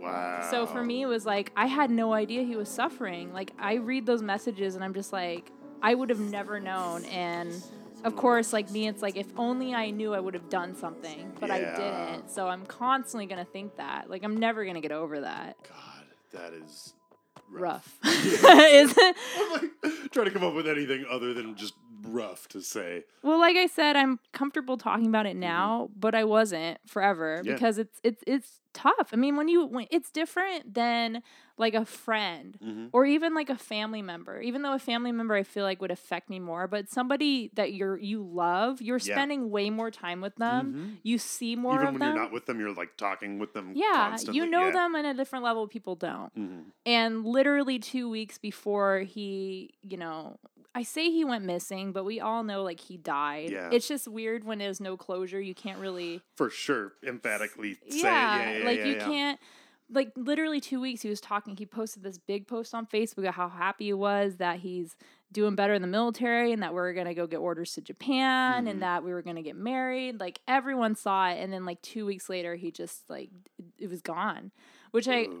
Wow. So for me, it was like I had no idea he was suffering. Like I read those messages and I'm just like, I would have never known. And of course, like me, it's like if only I knew, I would have done something, but I didn't. So I'm constantly gonna think that. Like I'm never gonna get over that. God, that is Rough, [LAUGHS] is it? [LAUGHS] I'm like trying to come up with anything other than just rough to say. Well, like I said, I'm comfortable talking about it now, but I wasn't forever Mm-hmm. Yeah. because it's it's it's tough. I mean, when you when it's different than like a friend Mm-hmm. or even like a family member. Even though a family member I feel like would affect me more, but somebody that you're you love, you're Yeah. spending way more time with them. You see more Even of when them. you're not with them, you're like talking with them. yeah, constantly. you know yeah. them in a different level people don't. Mhm. And literally 2 weeks before he, you know, I say he went missing, but we all know like he died. Yeah. It's just weird when there's no closure. You can't really For sure, emphatically say. yeah, Yeah, yeah, like yeah, you can't like literally two weeks he was talking he posted this big post on facebook about how happy he was that he's doing better in the military and that we are gonna go get orders to japan Mhm. and that we were gonna get married like everyone saw it and then like two weeks later he just like it was gone which i Ugh.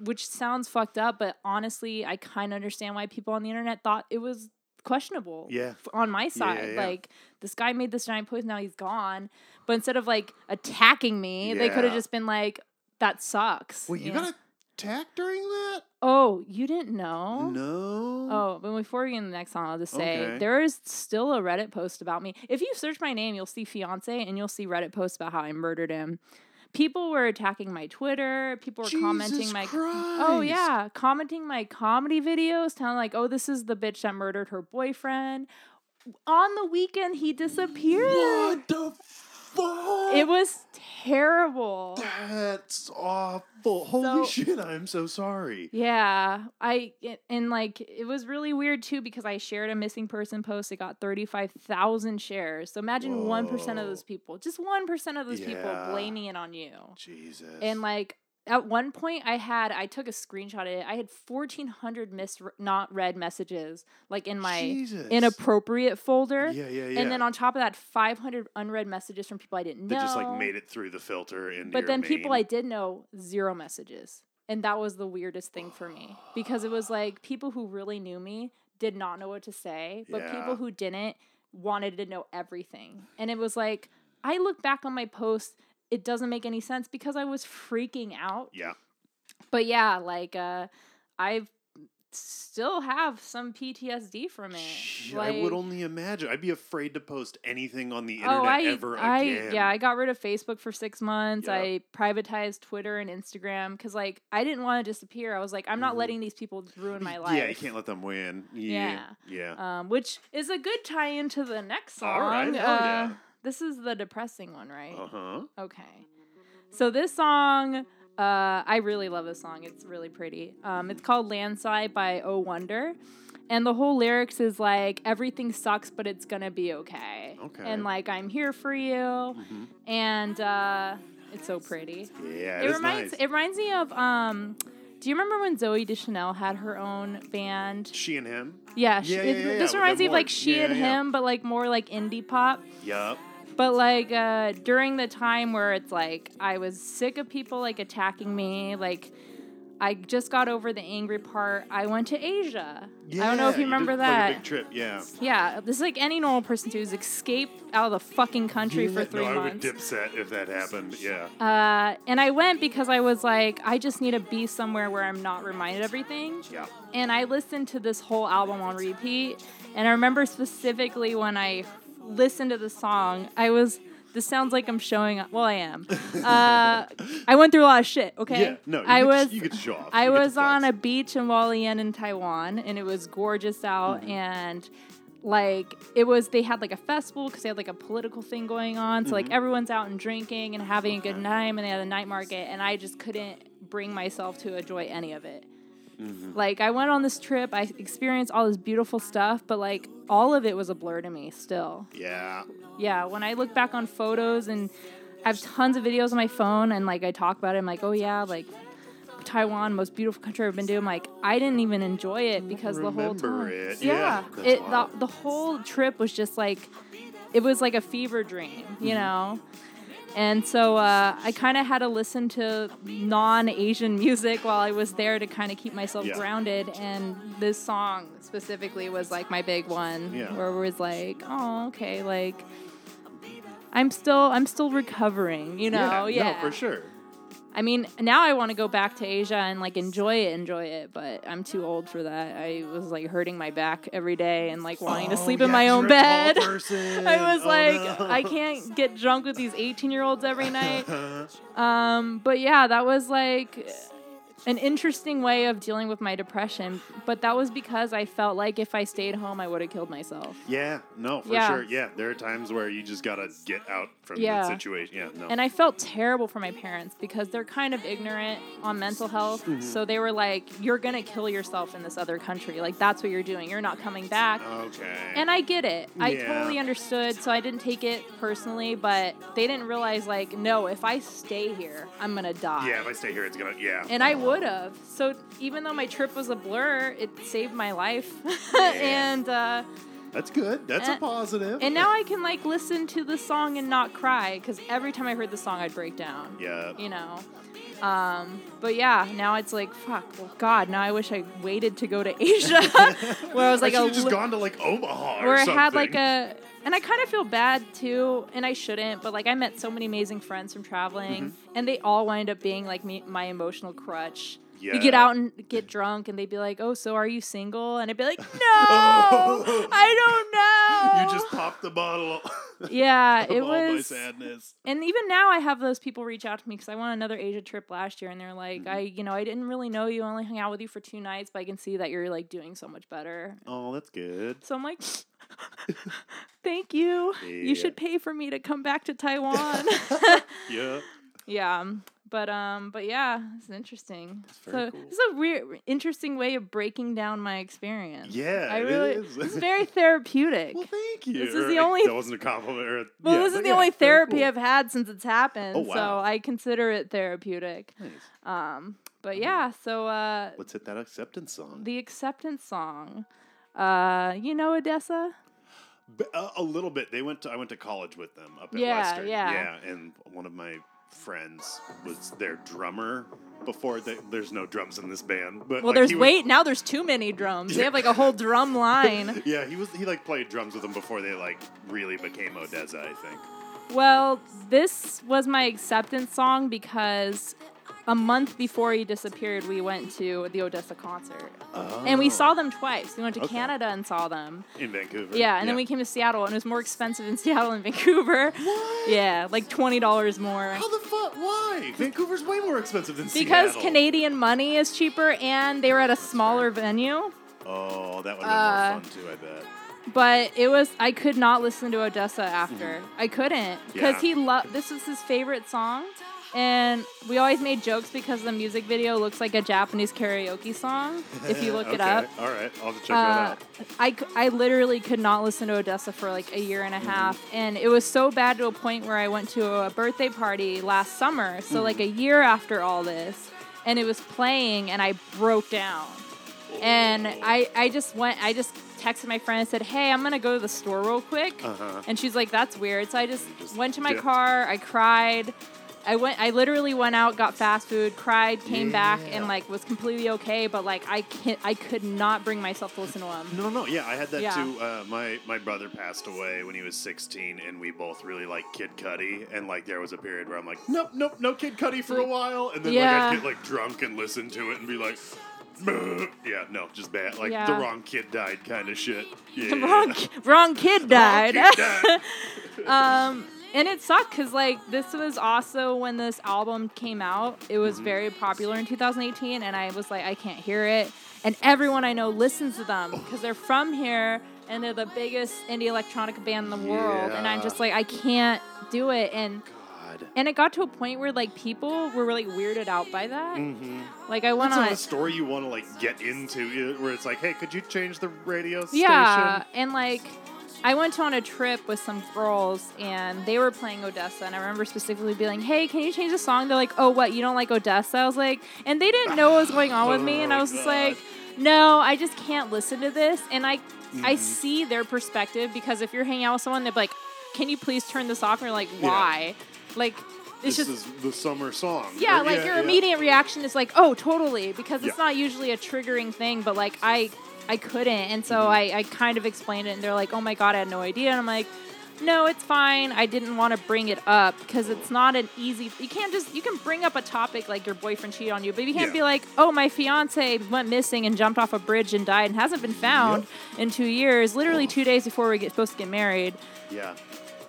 Which sounds fucked up but honestly i kind of understand why people on the internet thought it was questionable Yeah. on my side yeah. like this guy made this giant post now he's gone but instead of like attacking me they could have just been like that sucks Wait, you got attacked during that? oh you didn't know No. Oh, but before we get into the next song, I'll just say Okay. there is still a Reddit post about me. If you search my name, you'll see fiance and you'll see Reddit posts about how I murdered him. People were attacking my Twitter. People were commenting Jesus my oh, Christ. Oh yeah, commenting my comedy videos, telling like, "Oh, this is the bitch that murdered her boyfriend." On the weekend, he disappeared. What the fuck? It was terrible. That's awful. Holy So- shit! I'm so sorry. Yeah, I and like it was really weird too because I shared a missing person post. It got thirty five thousand shares. So imagine one percent of those people, just one percent of those people, blaming it on you. Jesus. And like at one point, I had I took a screenshot of it. I had fourteen hundred missed not read messages like in my Jesus. inappropriate folder. Yeah, yeah, yeah. And then on top of that, 500 unread messages from people I didn't know. that just like made it through the filter into But then people I did know, zero messages. And that was the weirdest thing for me because it was like people who really knew me did not know what to say, but Yeah. people who didn't wanted to know everything. And it was like, I look back on my post, it doesn't make any sense because I was freaking out. Yeah. But yeah, like, uh, I've still have some PTSD from it. Shit, like, I would only imagine. I'd be afraid to post anything on the internet Oh, I, ever I, again. yeah, I got rid of Facebook for six months. I privatized Twitter and Instagram because, like, I didn't want to disappear. I was like, I'm not Mhm. letting these people ruin my life. Yeah, you can't let them win. Yeah. Yeah. Um, which is a good tie into the next song. All right, uh, yeah. This is the depressing one, right? Uh huh. Okay. So this song, uh, I really love this song. It's really pretty. Um, it's called Landslide by Oh Wonder. And the whole lyrics is like, everything sucks, but it's gonna be okay. Okay. And like, I'm here for you. Mhm. And uh, it's so pretty. Yeah, It it reminds nice. it reminds me of um do you remember when Zooey Deschanel had her own band? she and him. Yeah, she, Yeah, it- yeah, yeah, this with reminds me of like she and him, but like more like indie pop. Yup. But like uh, during the time where it's like I was sick of people like attacking me, like I just got over the angry part. I went to Asia. Yeah, I don't know if you remember like, that. a big trip, yeah. Yeah, this is like any normal person to is escape out of the fucking country for three no, I would months. dipset if that happened. Yeah. Uh, and I went because I was like, I just need to be somewhere where I'm not reminded of everything. yeah. And I listened to this whole album on repeat. And I remember specifically when I listened to the song, I was. This sounds like I'm showing up. Well, I am. Uh, I went through a lot of shit. Okay. Yeah. No, you I get, was. you to show off. I You was on a beach in Hualien in Taiwan, and it was gorgeous out, Mm-hmm. and like it was. They had like a festival because they had like a political thing going on. So like Mm-hmm. everyone's out and drinking and having a good time, and they had a night market, and I just couldn't bring myself to enjoy any of it. Mm-hmm. Like I went on this trip, I experienced all this beautiful stuff, but like all of it was a blur to me still. Yeah. Yeah, when I look back on photos and I have tons of videos on my phone and like I talk about it, I'm like, oh yeah, like Taiwan, most beautiful country I've been to. I'm like, I didn't even enjoy it because the whole time. it. Yeah, Yeah, it the, the whole trip was just like, it was like a fever dream, Mm-hmm. you know. And so uh, I kind of had to listen to non-Asian music while I was there to kind of keep myself Yeah. grounded. And this song specifically was like my big one, Yeah. where it was like, oh, okay, like I'm still I'm still recovering, you know. Yeah, No, for sure. I mean, now I want to go back to Asia and like enjoy it, enjoy it, but I'm too old for that. I was like hurting my back every day and like wanting to Oh, sleep in my own you're a tall bed. [LAUGHS] I was Oh, like, no. I can't get drunk with these 18 year olds every night. [LAUGHS] Um, but yeah, that was like an interesting way of dealing with my depression. But that was because I felt like if I stayed home, I would have killed myself. Yeah, no, for Yeah. sure. Yeah, there are times where you just gotta get out from Yeah. the situation. Yeah, no. And I felt terrible for my parents because they're kind of ignorant on mental health. Mm-hmm. So they were like, You're to kill yourself in this other country. Like, that's what you're doing. You're not coming back. okay. And I get it. I Yeah. totally understood. So I didn't take it personally, but they didn't realize, like, no, if I stay here, I'm to die. yeah, if I stay here, it's gonna. Yeah. And I would have. So even though my trip was a blur, it saved my life. [LAUGHS] and, uh, That's good. That's a And- positive. and now I can like listen to the song and not cry because every time I heard the song, I'd break down. yeah. you know. Um, but yeah, now it's like, fuck, well, God, now I wish I waited to go to [LAUGHS] Asia, [LAUGHS] where I was like I a, should have just gone to like Omaha or where I had like a, and I kind of feel bad too, and I shouldn't, but like I met so many amazing friends from traveling, Mm-hmm. and they all wind up being like me, my emotional crutch. You get out and get drunk, and they'd be like, "Oh, so are you single?" And I'd be like, [LAUGHS] "No, I don't know." You just popped the bottle. [LAUGHS] yeah, it all my was. sadness. and even now I have those people reach out to me because I went on another Asia trip last year, and they're like, Mm-hmm. I, you know, I didn't really know you, I only hung out with you for two nights, but I can see that you're like doing so much better. Oh, that's good. So I'm like, [LAUGHS] thank you. Yeah. You should pay for me to come back to Taiwan. Yeah. yeah, but um, but yeah, it's interesting. very so cool. this is a weird, interesting way of breaking down my experience. Yeah, I it really, is. it's [LAUGHS] very therapeutic. Well, thank you. This is the only- That wasn't a compliment. Or a, Well, yeah, this is the yeah, only therapy cool. I've had since it's happened, Oh, wow. so I consider it therapeutic. Nice. Um, but yeah, so uh, Let's hit that acceptance song. the acceptance song. Uh, you know Odessa? B- a, a little bit. They went. To, I went to college with them up at Yeah, Western. yeah. Yeah, and one of my friends was their drummer before. They, there's no drums in this band, but Well, like, there's was- wait now. There's too many drums. They have like a whole drum [LAUGHS] line. Yeah, he was. He like played drums with them before they like really became Odessa. I think. Well, this was my acceptance song because a month before he disappeared, we went to the Odessa concert. And we saw them twice. We went to Oh. Okay. Canada and saw them. in Vancouver. Yeah, and then we came to Seattle, and it was more expensive in [LAUGHS] Seattle than Vancouver. What? Yeah, like twenty dollars more. How the fuck? Why? Vancouver's way more expensive than Seattle. Because Seattle. Canadian money is cheaper, and they were at a smaller venue. Oh, that would have been Uh, more fun too. I bet. But it was I could not listen to Odessa after. I couldn't because Yeah. he loved this was his favorite song, and we always made jokes because the music video looks like a Japanese karaoke song. If you look it [LAUGHS] up. All right, I'll have to check Uh, that out. I, I literally could not listen to Odessa for like a year and a half. And it was so bad to a point where I went to a birthday party last summer. So, like a year after all this, and it was playing, and I broke down. And I, I just went, I just texted my friend and said, Hey, I'm going to go to the store real quick. Uh-huh. And she's like, That's weird. So I just Just went to my dip. car, I cried. I went. I literally went out, got fast food, cried, came back, and like was completely okay. But like I can't. I could not bring myself to listen to him. No, no, yeah, I had that Yeah. too. Uh, my my brother passed away when he was 16, and we both really liked Kid Cudi, and like there was a period where I'm like, nope, nope, no Kid Cudi for a while, and then Yeah. like I'd get like drunk and listen to it and be like, yeah, no, just bad, like the wrong kid died kind of shit. Yeah. wrong, wrong kid [LAUGHS] Wrong died. kid died. [LAUGHS] [LAUGHS] um, and it sucked because like this was also when this album came out. It was Mm-hmm. very popular in 2018, and I was like, I can't hear it. And everyone I know listens to them because they're from here and they're the biggest indie electronic band in the world. And I'm just like, I can't do it. And God. and it got to a point where like people were really weirded out by that. Mm-hmm. Like I went That's on. not a story you want to like get into, where it's like, hey, could you change the radio Yeah, station? and like I went on a trip with some girls and they were playing Odessa and I remember specifically being like, "Hey, can you change the song?" They're like, "Oh, what? You don't like Odessa?" I was like, and they didn't know what was going on with me and I was just like, "No, I just can't listen to this." And I I Mhm. see their perspective because if you're hanging out with someone, they're like, "Can you please turn this off?" And you're like, Yeah. "Why?" Like it's this just is the summer song. yeah, Or- like your yeah. immediate reaction is like, "Oh, totally," because it's Yeah. not usually a triggering thing. But like, I, I couldn't, and so Mhm. I, I kind of explained it, and they're like, "Oh my god, I had no idea," and I'm like. No, it's fine. I didn't want to bring it up because it's not an easy. You can't just. You can bring up a topic like your boyfriend cheated on you, but you can't Yeah. be like, "Oh, my fiance went missing and jumped off a bridge and died and hasn't been found in two years." Literally two days before we get supposed to get married. Yeah.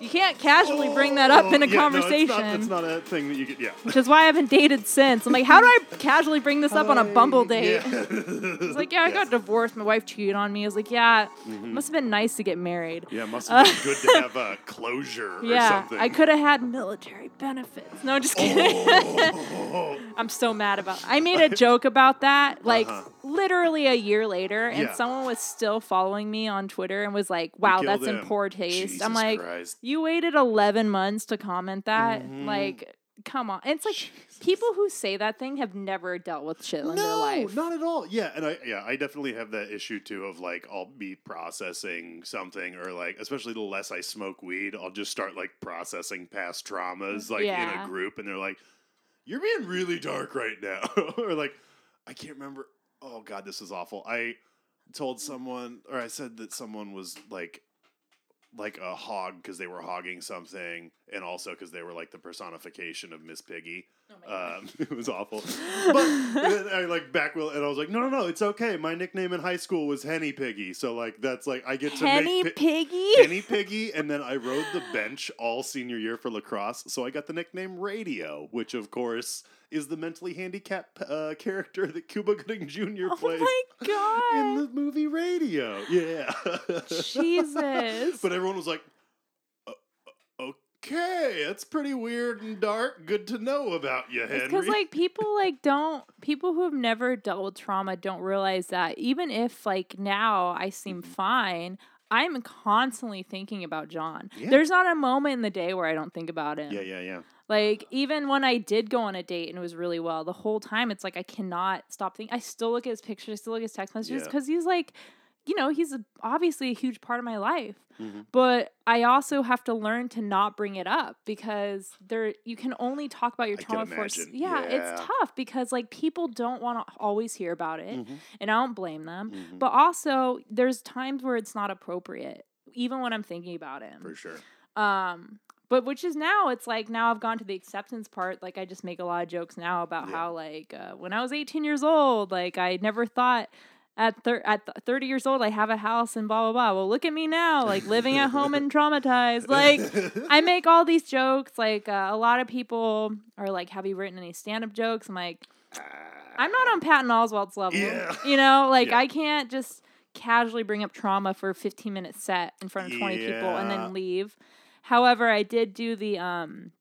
You can't casually bring that up in a Oh, yeah, conversation No, it's, not, it's not a thing that you get. Yeah. which is why I haven't dated since. I'm like, how do I casually bring this up on a Bumble date? Yeah. [LAUGHS] It's like, yeah, I got divorced. My wife cheated on me. I was like, yeah, Mhm. must have been nice to get married. Yeah, must [LAUGHS] have been good to have uh, closure or Yeah, something. I could have had military benefits. No, just kidding. Oh. [LAUGHS] I'm so mad about. I made a joke about that, like Uh-huh. literally a year later, and Yeah. someone was still following me on Twitter and was like, "Wow, that's in poor taste." I'm like, Christ. you waited 11 months to comment that, Mhm. like. Come on. And it's like people who say that thing have never dealt with shit in their no, life. not at all. Yeah, and I yeah, I definitely have that issue too of like I'll be processing something or like especially the less I smoke weed, I'll just start like processing past traumas like in a group and they're like, You're being really dark right now. [LAUGHS] or like, I can't remember oh god, this is awful. I told someone or I said that someone was like like a hog because they were hogging something, and also because they were like the personification of Miss Piggy. Um, [LAUGHS] it was awful. But I like back will, and I was like, no, no, no, it's okay. My nickname in high school was Henny Piggy, so like that's like I get to Henny make pi- Piggy? Henny Piggy, and then I rode the bench all senior year for lacrosse, so I got the nickname Radio, which of course is the mentally handicapped uh, character that Cuba Gooding Jr. Oh plays my god. [LAUGHS] in the movie Radio. Yeah. Jesus. [LAUGHS] but everyone was like, "Uh, uh, okay, that's pretty weird and dark. Good to know about you, Henry. Because like people like don't people who have never dealt with trauma don't realize that even if like now I seem Mhm. fine, I'm constantly thinking about John. Yeah. There's not a moment in the day where I don't think about him. yeah, yeah, yeah. Like even when I did go on a date and it was really well, the whole time it's like I cannot stop thinking. I still look at his pictures, I still look at his text messages Yeah. because he's like, you know, he's obviously a huge part of my life. Mhm. But I also have to learn to not bring it up because there you can only talk about your trauma for imagine. yeah, it's tough because like people don't want to always hear about it, Mhm, and I don't blame them. mhm. But also, there's times where it's not appropriate, even when I'm thinking about him. For sure. Um, but which is now it's like now I've gone to the acceptance part. Like I just make a lot of jokes now about Yeah. how like uh, when I was 18 years old, like I never thought at thir- at th- 30 years old I have a house and blah blah blah. Well, look at me now, like living at home and traumatized. Like I [LAUGHS] make all these jokes. Like uh, a lot of people are like, "Have you written any stand up jokes?" I'm like, I'm not on Patton Oswalt's level. Yeah. You know, like Yeah. I can't just casually bring up trauma for a 15 minute set in front of 20 people and then leave. However, I did do the um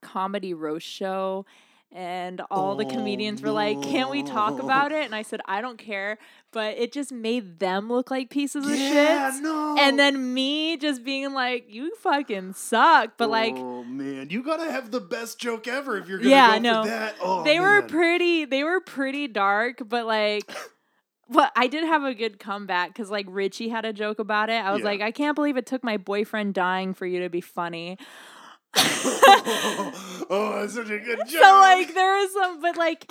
comedy roast show and all the Oh, comedians were like, "Can't we talk oh. about it?" And I said, "I don't care." But it just made them look like pieces of yeah, shit. no. And then me just being like, "You fucking suck." But like oh man, you gotta have the best joke ever if you're gonna Yeah, go know. for that. Oh, they were pretty they were pretty dark but like but i did have a good comeback because like richie had a joke about it i was Yeah. like i can't believe it took my boyfriend dying for you to be funny [LAUGHS] oh, that's such a good joke. So like there is some, but like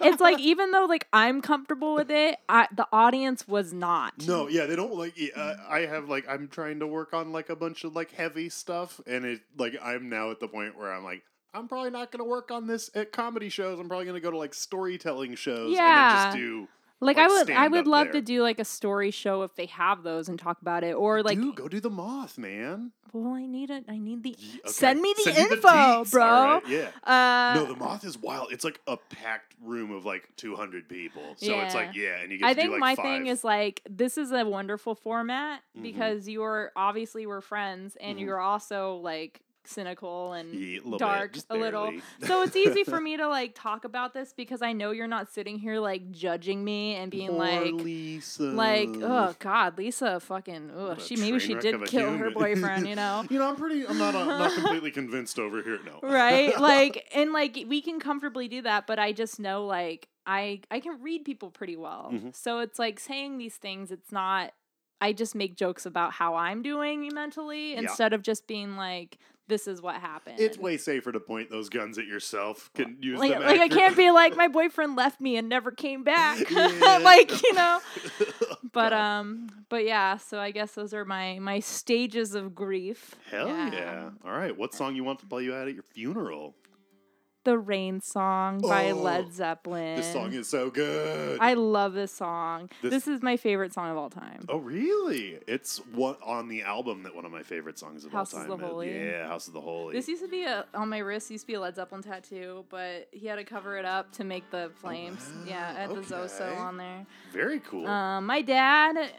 it's like [LAUGHS] even though like I'm comfortable with it, I, the audience was not. No, yeah, they don't like. Uh, I have like I'm trying to work on like a bunch of like heavy stuff, and it like I'm now at the point where I'm like I'm probably not going to work on this at comedy shows. I'm probably going to go to like storytelling shows and then just do Like, like, I would, I would love there. to do like a story show if they have those and talk about it, or like, Dude, go do the moth, man. well, I need it. I need the. Okay. Send me the Send me info, bro. All right, Yeah. Uh, no, the moth is wild. It's like a packed room of like 200 people. So it's like, yeah, and you get I think do like my five. thing is like this is a wonderful format Mhm. because you're obviously we're friends and Mhm. you're also like cynical and Yeah, a bit, dark just a little. so it's easy for [LAUGHS] me to like talk about this because I know you're not sitting here like judging me and being Poor like Lisa. like oh god Lisa fucking ugh, she maybe she did kill her boyfriend you know [LAUGHS] You know, I'm pretty. I'm not. I'm not [LAUGHS] completely convinced over here. No. right like and like we can comfortably do that but i just know like i i can read people pretty well Mhm. so it's like saying these things it's not i just make jokes about how i'm doing mentally Yeah. instead of just being like this is what happened It's way safer to point those guns at yourself. Can use like, them. like i can't be like my boyfriend left me and never came back [LAUGHS] [LAUGHS] like you know [LAUGHS] but God. um but yeah so i guess those are my my stages of grief Hell yeah. All right. What song you want to play you out at your funeral? The rain song by Oh, led zeppelin This song is so good. I love this song. This- This, is my favorite song of all time. oh, really? It's what on the album that one of my favorite songs of House all time the Holy. Yeah, House of the Holy. This used to be a on my wrist. Used to be a Led Zeppelin tattoo, but he had to cover it up to make the flames. yeah, wow, at the Zoso on there. Very cool. Um, my dad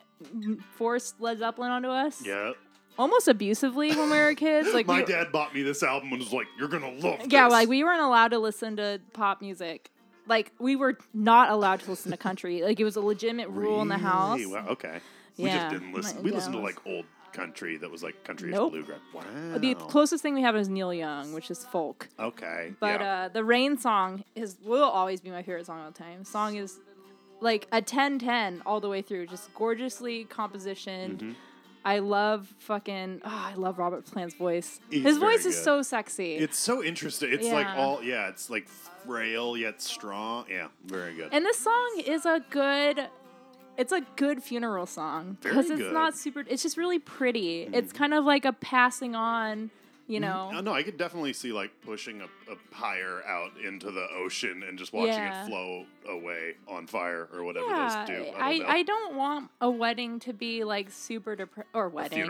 forced Led Zeppelin onto us. yeah. Almost abusively when we were kids. Like [LAUGHS] my we, dad bought me this album and was like, "You're gonna love yeah, this." like we weren't allowed to listen to pop music. Like we were not allowed to listen to country. Like it was a legitimate rule in the house. Really? Wow, okay. We just didn't listen. my We dad listened to like old country that was like country Nope. bluegrass. Wow. The closest thing we have is Neil Young, which is folk. okay. But yeah. uh, the Rain song is will always be my favorite song of all time. Song is like a 10-10 all the way through, just gorgeously compositioned. Mhm. I love fucking. Oh, I love Robert Plant's voice. He's His voice is good. so sexy. It's so interesting. It's like all yeah. It's like frail yet strong. Yeah, very good. and this song is a good. It's a good funeral song because it's good. not super. It's just really pretty. It's Mhm. kind of like a passing on. You know. Uh, no, I could definitely see like pushing a, a pyre out into the ocean and just watching Yeah. it flow away on fire or whatever Yeah, those do. I, I, don't know. I don't want a wedding to be like super depressed or wedding.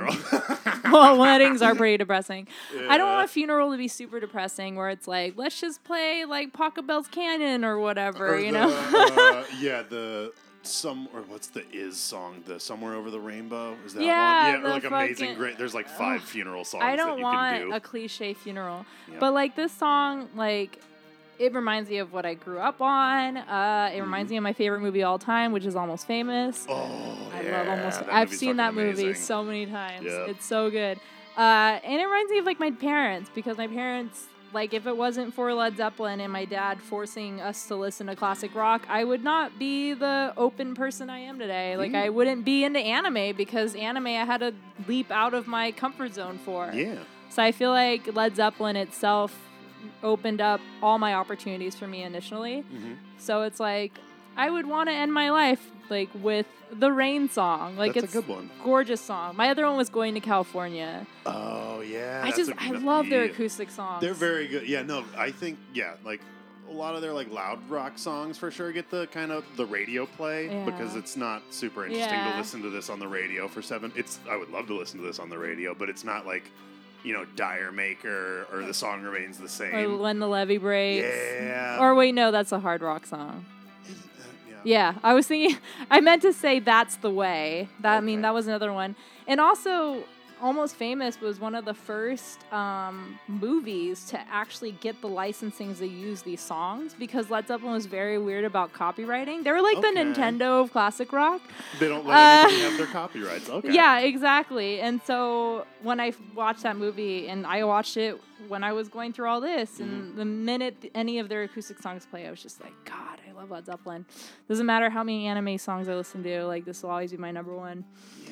[LAUGHS] well, weddings are pretty depressing. I don't want a funeral to be super depressing where it's like, let's just play like Pachelbel's Canon or whatever, Or you the, know? uh, yeah, the some or what's the is song? The somewhere over the rainbow is that Yeah, one? Yeah, or like amazing great. There's like [SIGHS] five funeral songs I don't want do. a cliche funeral. Yeah. But like this song, like it reminds me of what I grew up on. Uh, it reminds Mhm. me of my favorite movie of all time, which is Almost Famous. oh, I yeah, love Almost. I've seen that fucking movie amazing. so many times. It's so good. Uh, and it reminds me of like my parents because my parents, like, if it wasn't for Led Zeppelin and my dad forcing us to listen to classic rock, I would not be the open person I am today. Like, Mm. I wouldn't be into anime because anime I had to leap out of my comfort zone for. Yeah. So I feel like Led Zeppelin itself opened up all my opportunities for me initially. hmm So it's like I would want to end my life like with the Rain song. Like That's it's a good one. gorgeous song. My other one was Going to California. Oh yeah. I just a- I love their acoustic songs. They're very good. Yeah, no, I think yeah, like a lot of their like loud rock songs for sure get the kind of the radio play because it's not super interesting Yeah. to listen to this on the radio for seven. It's I would love to listen to this on the radio, but it's not like you know D'yer Mak'er or the song remains the or same. when the levee breaks. Yeah. Or wait, no, that's a hard rock song. Yeah. I was thinking. [LAUGHS] I meant to say that's the way. That I mean that was another one, and also Almost Famous was one of the first um, movies to actually get the licensing to use these songs because Led Zeppelin was very weird about copywriting. They were like the Nintendo of classic rock. They don't let Uh, anybody have their copyrights. Okay. Yeah, exactly. And so when I watched that movie, and I watched it when I was going through all this, and Mm-hmm. the minute any of their acoustic songs play, I was just like, God, love Led Zeppelin. Doesn't matter how many anime songs I listen to, like this will always be my number one. Yeah.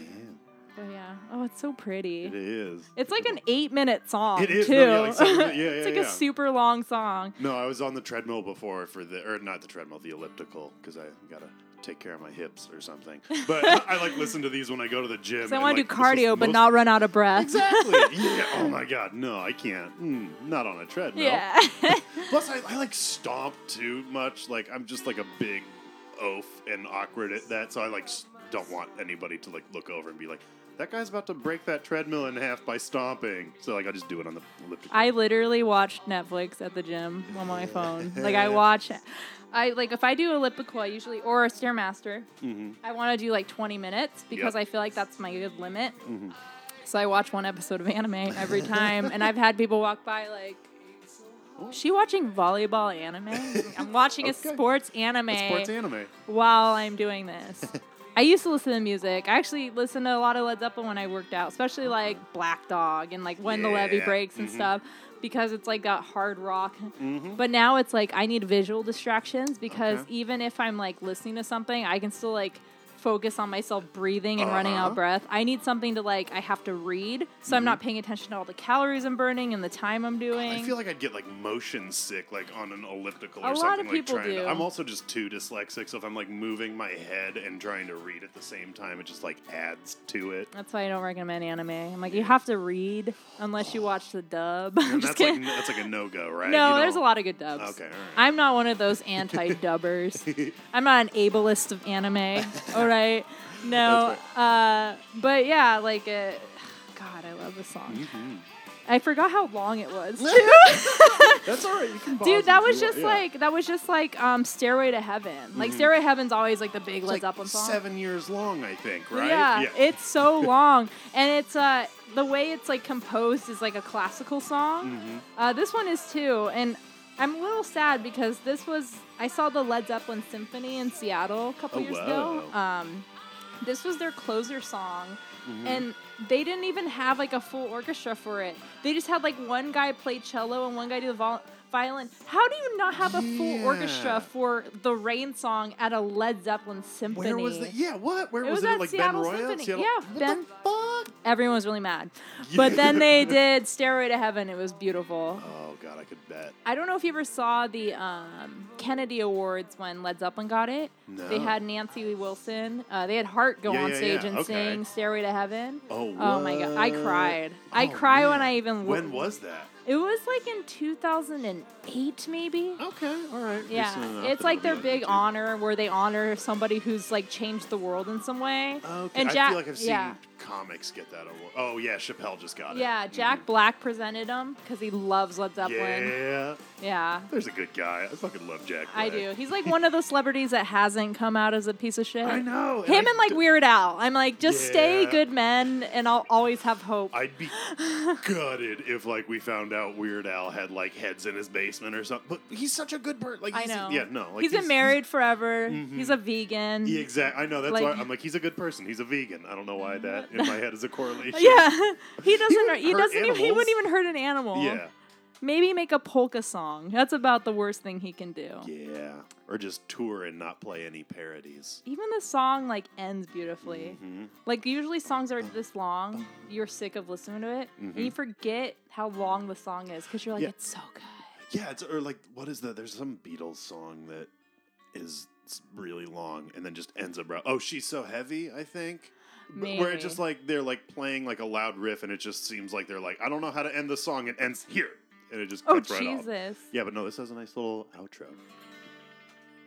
But yeah. Oh, it's so pretty. It is. It's like an eight minute song. It is, Too. no, yeah, like seven minutes- [LAUGHS] yeah, it's like yeah. a super long song. No, I was on the treadmill before for the, or not the treadmill, the elliptical, because I gotta take care of my hips or something. [LAUGHS] But I, I, like listen to these when I go to the gym. So I want to like, do cardio, but most- not run out of breath. Exactly. [LAUGHS] yeah. Oh my god, no, I can't. Mm, not on a treadmill. yeah. [LAUGHS] Plus, I, I like stomp too much. Like I'm just like a big oaf and awkward at that, so I like don't want anybody to like look over and be like, "That guy's about to break that treadmill in half by stomping." So like I just do it on the elliptical. I literally watched Netflix at the gym on my phone. Like I watch, I like if I do elliptical, I usually or a stairmaster. hmm I want to do like 20 minutes because Yep. I feel like that's my good limit. Mhm. So I watch one episode of anime every time, and I've had people walk by like. "Is She watching volleyball anime? I'm watching Okay. a sports anime It's sports anime. while I'm doing this. I used to listen to music. I actually listened to a lot of Led Zeppelin when I worked out, especially like Black Dog and like When the Levee Breaks and mhm. stuff, because it's like got hard rock. Mm-hmm. But now it's like I need visual distractions because Okay. even if I'm like listening to something, I can still like focus on myself breathing and running Uh-huh. out breath. I need something to like I have to read, so I'm not paying attention to all the calories I'm burning and the time I'm doing. I feel like I'd get like motion sick, like on an elliptical A or lot something. of like people do. To, I'm also just too dyslexic, so if I'm like moving my head and trying to read at the same time, it just like adds to it. That's why I don't recommend anime. I'm like, you have to read unless you watch the dub. [LAUGHS] I'm just that's like kidding. that's like a no go, [LAUGHS] right? no, there's a lot of good dubs. Okay, all right. I'm not one of those anti-dubbers. [LAUGHS] I'm not an ableist of anime. Right. No. Uh, but yeah, like, uh, [SIGHS] God, I love this song. Mhm. I forgot how long it was. [LAUGHS] too. That's all right. You can Dude, that was just want, yeah. like that was just like um Stairway to Heaven. Like Mhm. Stairway to Heaven's always like the big It's Led like Zeppelin song. seven years long, I think, right? Yeah, it's so [LAUGHS] long, and it's uh the way it's like composed is like a classical song. Mhm. Uh, this one is too, and I'm a little sad because this was I saw the Led Zeppelin Symphony in Seattle a couple Oh, years ago. wow. Um, this was their closer song, Mhm. and they didn't even have like a full orchestra for it. They just had like one guy play cello and one guy do the vol- violin. How do you not have a full orchestra for the Rain song at a Led Zeppelin symphony? Where was the? Yeah, what? Where It was, was it? at Like Seattle Benaroya? Symphony. Seattle? Yeah, what Ben- The fuck? Everyone was really mad. [LAUGHS] But then they did Stairway to Heaven. It was beautiful. Oh god, I could bet. I don't know if you ever saw the um, Kennedy Awards when Led Zeppelin got it. They had Nancy Wilson. Uh, they had Heart go Yeah, on yeah, stage yeah. and Okay. sing Stairway to Heaven. Oh, Oh my god, I what? cried. I Oh, cry when. I even. When was that? It was like in 2008, maybe. Okay, all right. Yeah, it's like their big YouTube. honor where they honor somebody who's like changed the world in some way. Okay. And I Jack, feel like I've seen yeah, comics get that award. Oh yeah, Chappelle just got it. yeah. Jack mm-hmm. Black presented him because he loves Led. Zeppelin. Yeah, Yeah, there's a good guy. I fucking love Jack. I do. He's like one of those celebrities that hasn't come out as a piece of shit. I know. Him I and like d- Weird Al. I'm like, just stay good men, and I'll always have hope. I'd be gutted if like we found out Weird Al had like heads in his basement or something. But he's such a good person. Like I know. Yeah, no. Like he's been married forever. Mhm. He's a vegan. Yeah, exactly. I know. That's Like- why I'm like he's a good person. He's a vegan. I don't know why that [LAUGHS] in my head is a correlation. Yeah, [LAUGHS] he doesn't. He, hurt doesn't. Even, he wouldn't even hurt an animal. Yeah. Maybe make a polka song. That's about the worst thing he can do. Yeah. Or just tour and not play any parodies. Even the song like ends beautifully. Mhm. Like usually songs are this long, you're sick of listening to it, and you forget how long the song is because you're like, Yeah. it's so good. Yeah, it's or like what is that? There's some Beatles song that is really long and then just ends abruptly. Oh, she's so heavy. I think. B- Where it's just like they're like playing like a loud riff and it just seems like they're like I don't know how to end the song. It ends here and it just Oh cuts right off. Jesus! Yeah, but no, this has a nice little outro.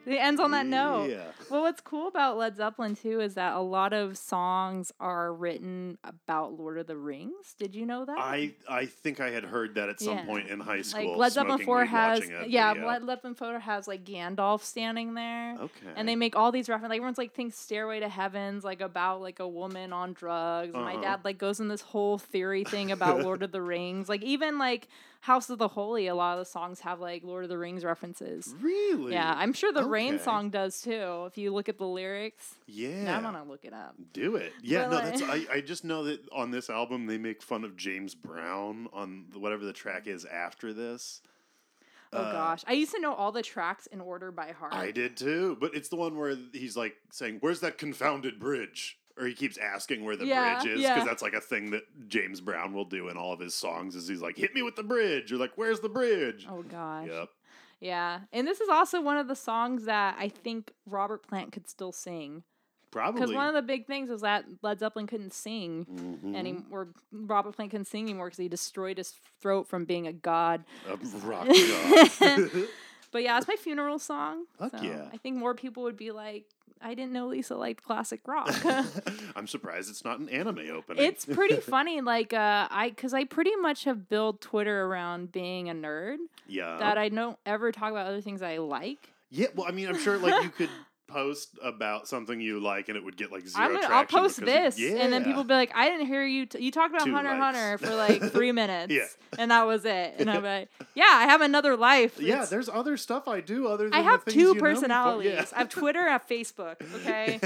It ends on that note. Yeah. Well, what's cool about Led Zeppelin too is that a lot of songs are written about Lord of the Rings. Did you know that? I I think I had heard that at some Yeah. point in high school. like Led Zeppelin Four has a yeah, video. Led Zeppelin Four has like Gandalf standing there. Okay. And they make all these references. Like everyone's like thinks Stairway to Heaven's like about like a woman on drugs. And My Uh-huh. dad like goes in this whole theory thing about [LAUGHS] Lord of the Rings. Like even like House of the Holy, a lot of the songs have like Lord of the Rings references. really. Yeah, I'm sure the Rain song does too. If you look at the lyrics, Yeah. now I'm gonna look it up. Do it. Yeah, But, no, like- that's I, I just know that on this album they make fun of James Brown on whatever the track is after this. Oh Uh, gosh, I used to know all the tracks in order by heart. I did too, but it's the one where he's like saying, "Where's that confounded bridge?" Or he keeps asking where the Yeah, bridge is because yeah. that's like a thing that James Brown will do in all of his songs. Is he's like, "Hit me with the bridge," or like, "Where's the bridge?" Oh gosh. Yep. Yeah. And this is also one of the songs that I think Robert Plant could still sing. Probably. Because one of the big things is that Led Zeppelin couldn't sing Mhm. or Robert Plant couldn't sing anymore because he destroyed his throat from being a god. A [LAUGHS] rock god. [LAUGHS] But yeah, it's my funeral song. Fuck so yeah. I think more people would be like, I didn't know Lisa liked classic [LAUGHS] rock. [LAUGHS] I'm surprised it's not an anime opening. it's pretty [LAUGHS] funny, like uh, I because I pretty much have built Twitter around being a nerd yeah. that I don't ever talk about other things I like. yeah. Well, I mean, I'm sure like you could post about something you like and it would get like 0 I'm gonna, I'll post this, of- and then people be like, "I didn't hear you. T- you talked about Two Hunter likes. Hunter for like [LAUGHS] three minutes, Yeah. and that was it." And I'm [LAUGHS] like, "Yeah, I have another life. Yeah, there's other stuff I do other than I have two you know me for. personalities. Yeah. I have Twitter, I have Facebook. [LAUGHS] Okay."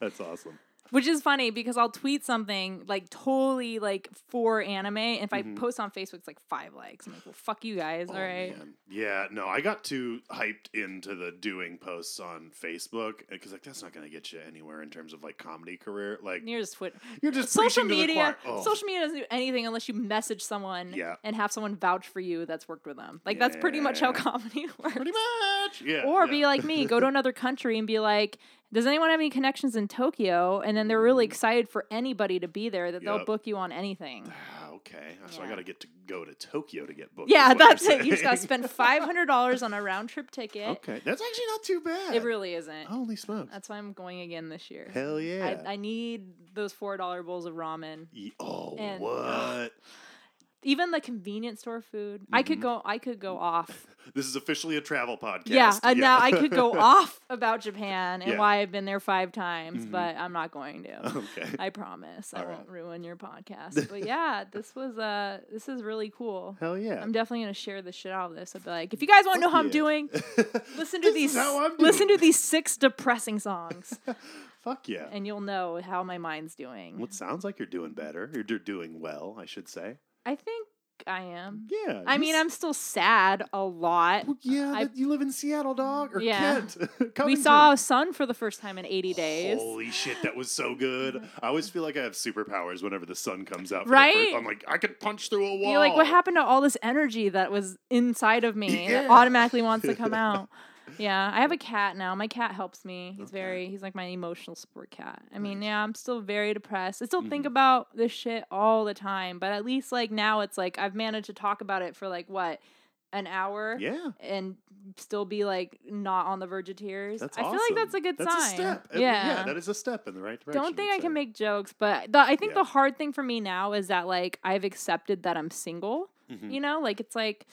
That's awesome. Which is funny because I'll tweet something like totally like for anime. And if I post on Facebook, it's like five likes. I'm like, well, fuck you guys. Mm-hmm. Oh, all right. man. Yeah, no, I got too hyped into the doing posts on Facebook because like that's not going to get you anywhere in terms of like comedy career. Like You're just Twitter. you're just Social preaching to the media. Oh, social media doesn't do anything unless you message someone Yeah. and have someone vouch for you that's worked with them. Like that's pretty much how comedy [LAUGHS] works. pretty much. Yeah. Or yeah. be like me, go to [LAUGHS] another country and be like, does anyone have any connections in Tokyo? And then they're really excited for anybody to be there that they'll. Yep. book you on anything. Ah, okay, so I Yeah. got to get to go to Tokyo to get booked. Yeah, is what that's it. You just gotta saying. spend [LAUGHS] five hundred dollars on a round trip ticket. Okay, that's actually not too bad. It really isn't. Holy smokes! That's why I'm going again this year. Hell yeah! I, I need those four dollar bowls of ramen. Ye- oh, and- what? [GASPS] [LAUGHS] Even the convenience store food. I Mm-hmm. could go. I could go off. [LAUGHS] This is officially a travel podcast. Yeah, and now I could go off about Japan and Yeah. Mm-hmm. why I've been there five times, but I'm not going to. [LAUGHS] okay. I promise I All right. won't ruin your podcast. [LAUGHS] But yeah, this was uh this is really cool. Hell yeah. I'm definitely gonna share the shit out of this. I'll be like, if you guys want to know how I'm doing, listen to these listen to these six depressing songs, Fuck yeah. and you'll know how my mind's doing. Well, it sounds like you're doing better. You're do- doing well, I should say. I think I am. Yeah. I mean, I'm still sad a lot. Well, yeah, I- you live in Seattle, dog, or Yeah. Kent. [LAUGHS] We saw a sun for the first time in 80 days. Holy shit, that was so good. [LAUGHS] I always feel like I have superpowers whenever the sun comes out. For Right? First, I'm like, I could punch through a wall. You're like, what happened to all this energy that was inside of me [LAUGHS] that automatically wants to come out? Yeah, I have a cat now. My cat helps me. He's Okay. very, he's like my emotional support cat. I mean, yeah, I'm still very depressed. I still think Mm-hmm. about this shit all the time, but at least like now it's like I've managed to talk about it for like what, an hour? Yeah. And still be like not on the verge of tears. That's I feel like that's a good that's sign. A step. Uh, Yeah. that is a step in the right direction. Don't think I'd can make jokes, but the, I think Yeah. the hard thing for me now is that like I've accepted that I'm single. Mhm. You know, like it's like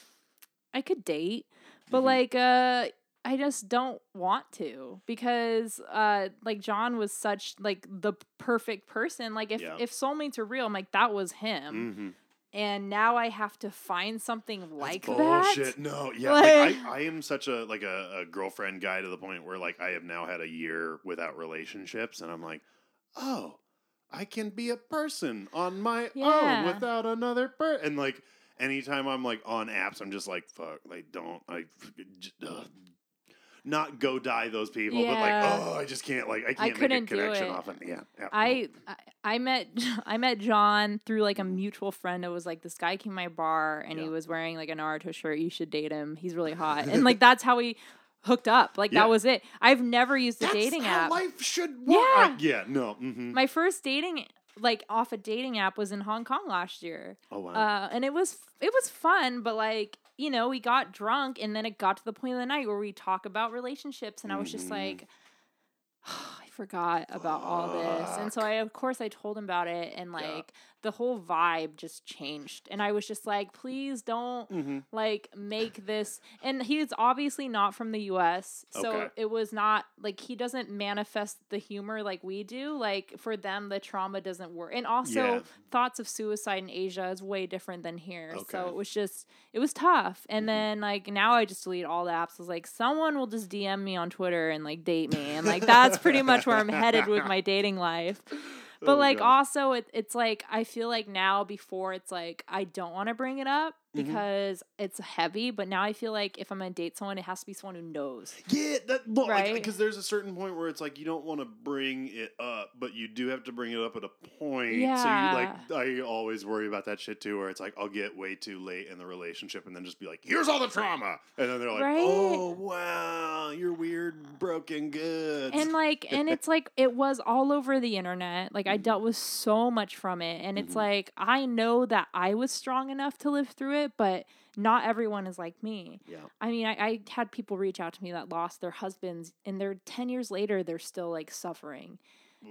I could date, but Mhm. like uh I just don't want to because uh like John was such like the perfect person. Like if Yeah. if soulmates are real, I'm like that was him. Mhm. And now I have to find something like That's that. bullshit. No, [LAUGHS] yeah, like, Like- I, I am such a like a, a girlfriend guy to the point where like I have now had a year without relationships, and I'm like, oh, I can be a person on my Yeah. own without another person. And like anytime I'm like on apps, I'm just like, fuck, like don't I. Uh, not go die those people, but like, oh, I just can't like I can't make a connection it. Yeah, yeah. I, I I met [LAUGHS] I met John through like a mutual friend. It was like this guy came to my bar and he was wearing like a Naruto shirt. You should date him. He's really hot. [LAUGHS] And like that's how we hooked up. Like Yeah. that was it. I've never used a dating app. life should work. I- Yeah. yeah, no. hmm My first dating like off a dating app was in Hong Kong last year. Oh wow. Uh, and it was it was fun, but like you know, we got drunk, and then it got to the point of the night where we talk about relationships, and I was just Mhm. like, [SIGHS] I forgot about all this, and so I of course I told him about it, and like the whole vibe just changed, and I was just like, please don't hmm like make this and he's obviously not from the US so Okay. it was not like he doesn't manifest the humor like we do like for them the trauma doesn't work and also Yeah. thoughts of suicide in Asia is way different than here so it was just it was tough and Mhm. then like now I just delete all the apps I was like someone will just DM me on Twitter and like date me and like that's pretty much where I'm headed with my dating life [LAUGHS] but Oh, like God. also it, it's like i feel like now before it's like i don't want to bring it up because it's heavy. But now I feel like if I'm gonna date someone, it has to be someone who knows. Yeah, that well, Right? because there's a certain point where it's like you don't want to bring it up, but you do have to bring it up at a point. Yeah. So you like I always worry about that shit too, where it's like I'll get way too late in the relationship and then just be like, "Here's all the trauma," and then they're like, Right? "Oh wow, you're weird, broken goods." and like [LAUGHS] and it's like it was all over the internet like Mm-hmm. i dealt with so much from it and it's Mhm. like i know that i was strong enough to live through it but not everyone is like me. Yeah, i mean I, I had people reach out to me that lost their husbands and they're 10 years later they're still like suffering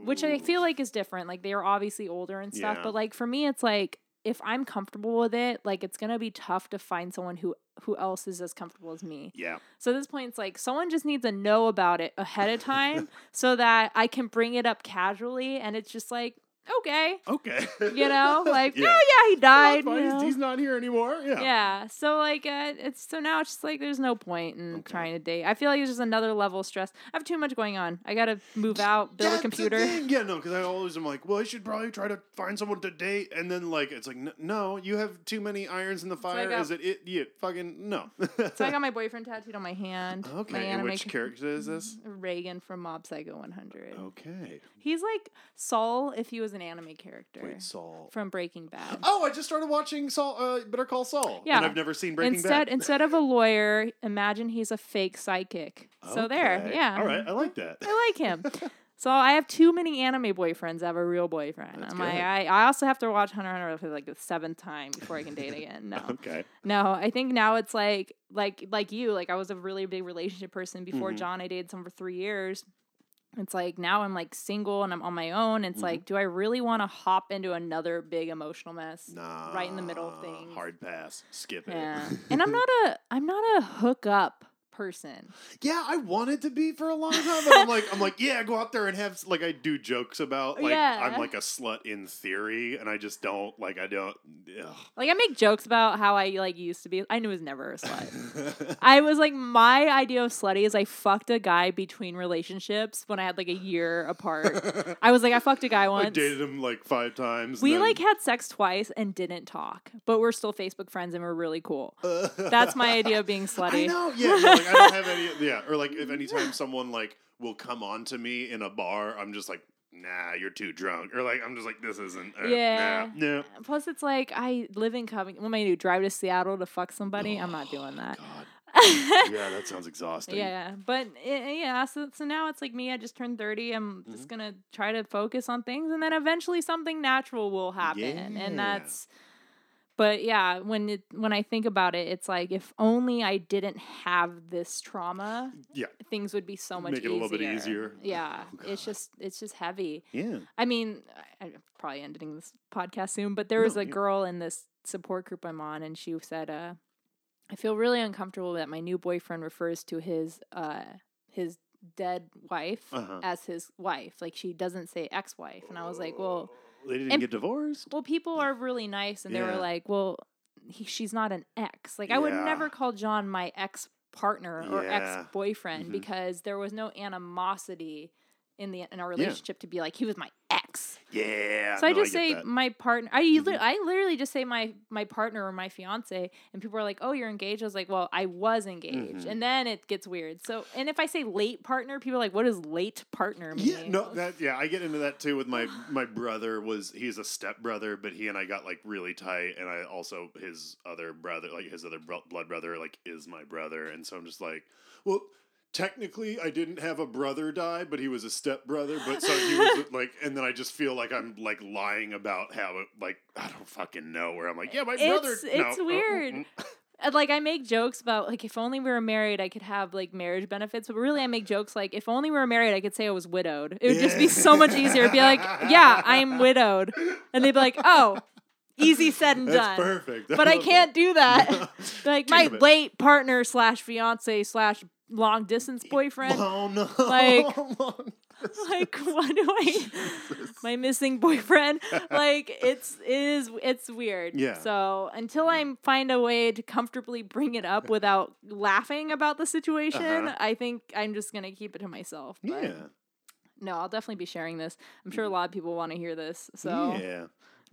which i feel like is different like they are obviously older and stuff Yeah. but like for me it's like if i'm comfortable with it like it's gonna be tough to find someone who who else is as comfortable as me. Yeah, so at this point, it's like someone just needs to know about it ahead of time [LAUGHS] so that I can bring it up casually, and it's just like, okay, okay, you know, [LAUGHS] like, Yeah. oh yeah, he died. you he's- know? he's not here anymore. Yeah, Yeah. So like, uh, it's so now it's just like there's no point in Okay. trying to date. I feel like it's just another level of stress. I have too much going on. I gotta move out, build That's a computer. Yeah, no, because I always am like, well, I should probably try to find someone to date, and then like it's like, n- no, you have too many irons in the fire. got- Is it it? You fucking no. So I got [LAUGHS] my boyfriend tattooed on my hand. my okay, and anime which character is [LAUGHS] this? Reigen from Mob Psycho 100. Okay, He's like Saul if he was an anime character wait, Saul. from Breaking Bad. Oh, I just started watching Saul. Uh, Better Call Saul. Yeah. and I've never seen Breaking instead Bad. instead of a lawyer, imagine he's a fake psychic. So there, yeah. All right, I like that. I like him. [LAUGHS] So I have too many anime boyfriends. I have a real boyfriend. That's I'm like. I, I also have to watch Hunter Hunter for like the seventh time before I can date again. No, [LAUGHS] Okay. no. I think now it's like like like you. Like I was a really big relationship person before Mhm. John. I dated someone for three years. It's like now I'm like single and I'm on my own. It's Mhm. like, do I really want to hop into another big emotional mess? Nah. Right in the middle of things. Hard pass. Skip it. Yeah. [LAUGHS] and I'm not a I'm not a hookup person. Yeah, I wanted to be for a long time, but I'm like, I'm like, yeah, go out there and have like I do jokes about like Yeah. I'm like a slut in theory, and I just don't like I don't. Ugh. Like I make jokes about how I like used to be. I knew I was never a slut. [LAUGHS] I was like my idea of slutty is I fucked a guy between relationships when I had like a year apart. I was like I fucked a guy [LAUGHS] once. I dated him like five times. we then- like had sex twice and didn't talk, but we're still Facebook friends and we're really cool. [LAUGHS] That's my idea of being I slutty. know, yeah. no, like, I don't have any, yeah. Or like, if anytime someone like will come on to me in a bar, I'm just like, nah, you're too drunk. Or like, I'm just like, this isn't. Uh, Yeah. Nah, no. Plus, it's like I live in Covington. What am I gonna do? Drive to Seattle to fuck somebody? I'm not Oh, doing that. [LAUGHS] Yeah, that sounds exhausting. Yeah, but eh, yeah, so, so now it's like me. I just turned thirty. I'm Mm-hmm. just gonna try to focus on things, and then eventually something natural will happen, Yeah. and that's. But yeah, when it when I think about it, it's like if only I didn't have this trauma, Yeah. things would be so much Make it a little bit easier. easier. Yeah, Oh, it's just it's just heavy. Yeah. I mean, I, I'm probably ending this podcast soon, but there was No, a you- girl in this support group I'm on, and she said, uh, "I feel really uncomfortable that my new boyfriend refers to his uh, his dead wife Uh-huh. as his wife. Like she doesn't say ex-wife." And I was like, "Well, They didn't and- get divorced. well, people are really nice, and they were like, well, he, she's not an ex. Like I would never call John my ex partner or Yeah. ex boyfriend Mhm. because there was no animosity." In the in our relationship, to be like he was my ex, Yeah. so I just get say that. my partner. I Mhm. li- I literally just say my my partner or my fiance, and people are like, "Oh, you're engaged." I was like, "Well, I was engaged," Mhm. and then it gets weird. So, and if I say late partner, people are like, "What does late partner mean?" Yeah, no, that yeah, I get into that too with my my brother was he's a step brother, but he and I got like really tight, and I also his other brother, like his other bro- blood brother, like is my brother, and so I'm just like, well, technically I didn't have a brother die, but he was a step brother, but so he was [LAUGHS] like, and then I just feel like I'm like lying about how it like I don't fucking know where I'm like, yeah, my brother. It's- no, it's uh, mm, weird. mm, [LAUGHS] like I make jokes about like if only we were married, I could have like marriage benefits. But really, I make jokes like if only we were married, I could say I was widowed. It would just be so much easier. It'd be like, yeah, I am [LAUGHS] widowed, and they'd be like, oh, easy said and That's done. perfect. But I can't that. do that. Like Think my it. late partner slash fiance slash long distance boyfriend. Oh no! Like- [LAUGHS] like what do I? My missing boyfriend. Like it's it is it's weird. Yeah. So until I find a way to comfortably bring it up without laughing about the situation, Uh-huh. I think I'm just gonna keep it to myself. But Yeah. No, I'll definitely be sharing this. I'm sure a lot of people want to hear this. So yeah.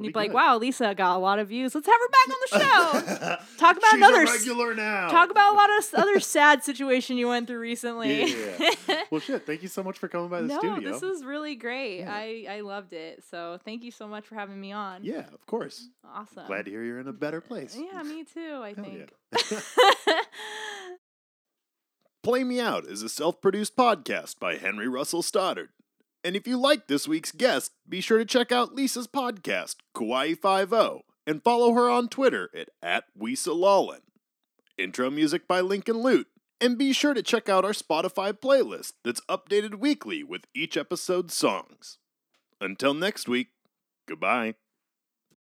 And you'd be be like, "Wow, Lisa got a lot of views. Let's have her back on the show. [LAUGHS] Talk about She's another regular now. Talk about a lot of other sad situation you went through recently." Yeah, yeah, [LAUGHS] yeah. well, shit. Thank you so much for coming by the no, studio. this is really great. Yeah. I I loved it. So thank you so much for having me on. yeah, of course. Awesome. Glad to hear you're in a better place. Yeah, me too. I Hell think. [LAUGHS] Play Me Out is a self produced podcast by Henry Russell Stoddard. And if you like this week's guest, be sure to check out Lisa's podcast, Kawaii Five O, and follow her on Twitter at, at Weesalallin. Intro music by Lincoln Lute. And be sure to check out our Spotify playlist that's updated weekly with each episode's songs. Until next week, goodbye.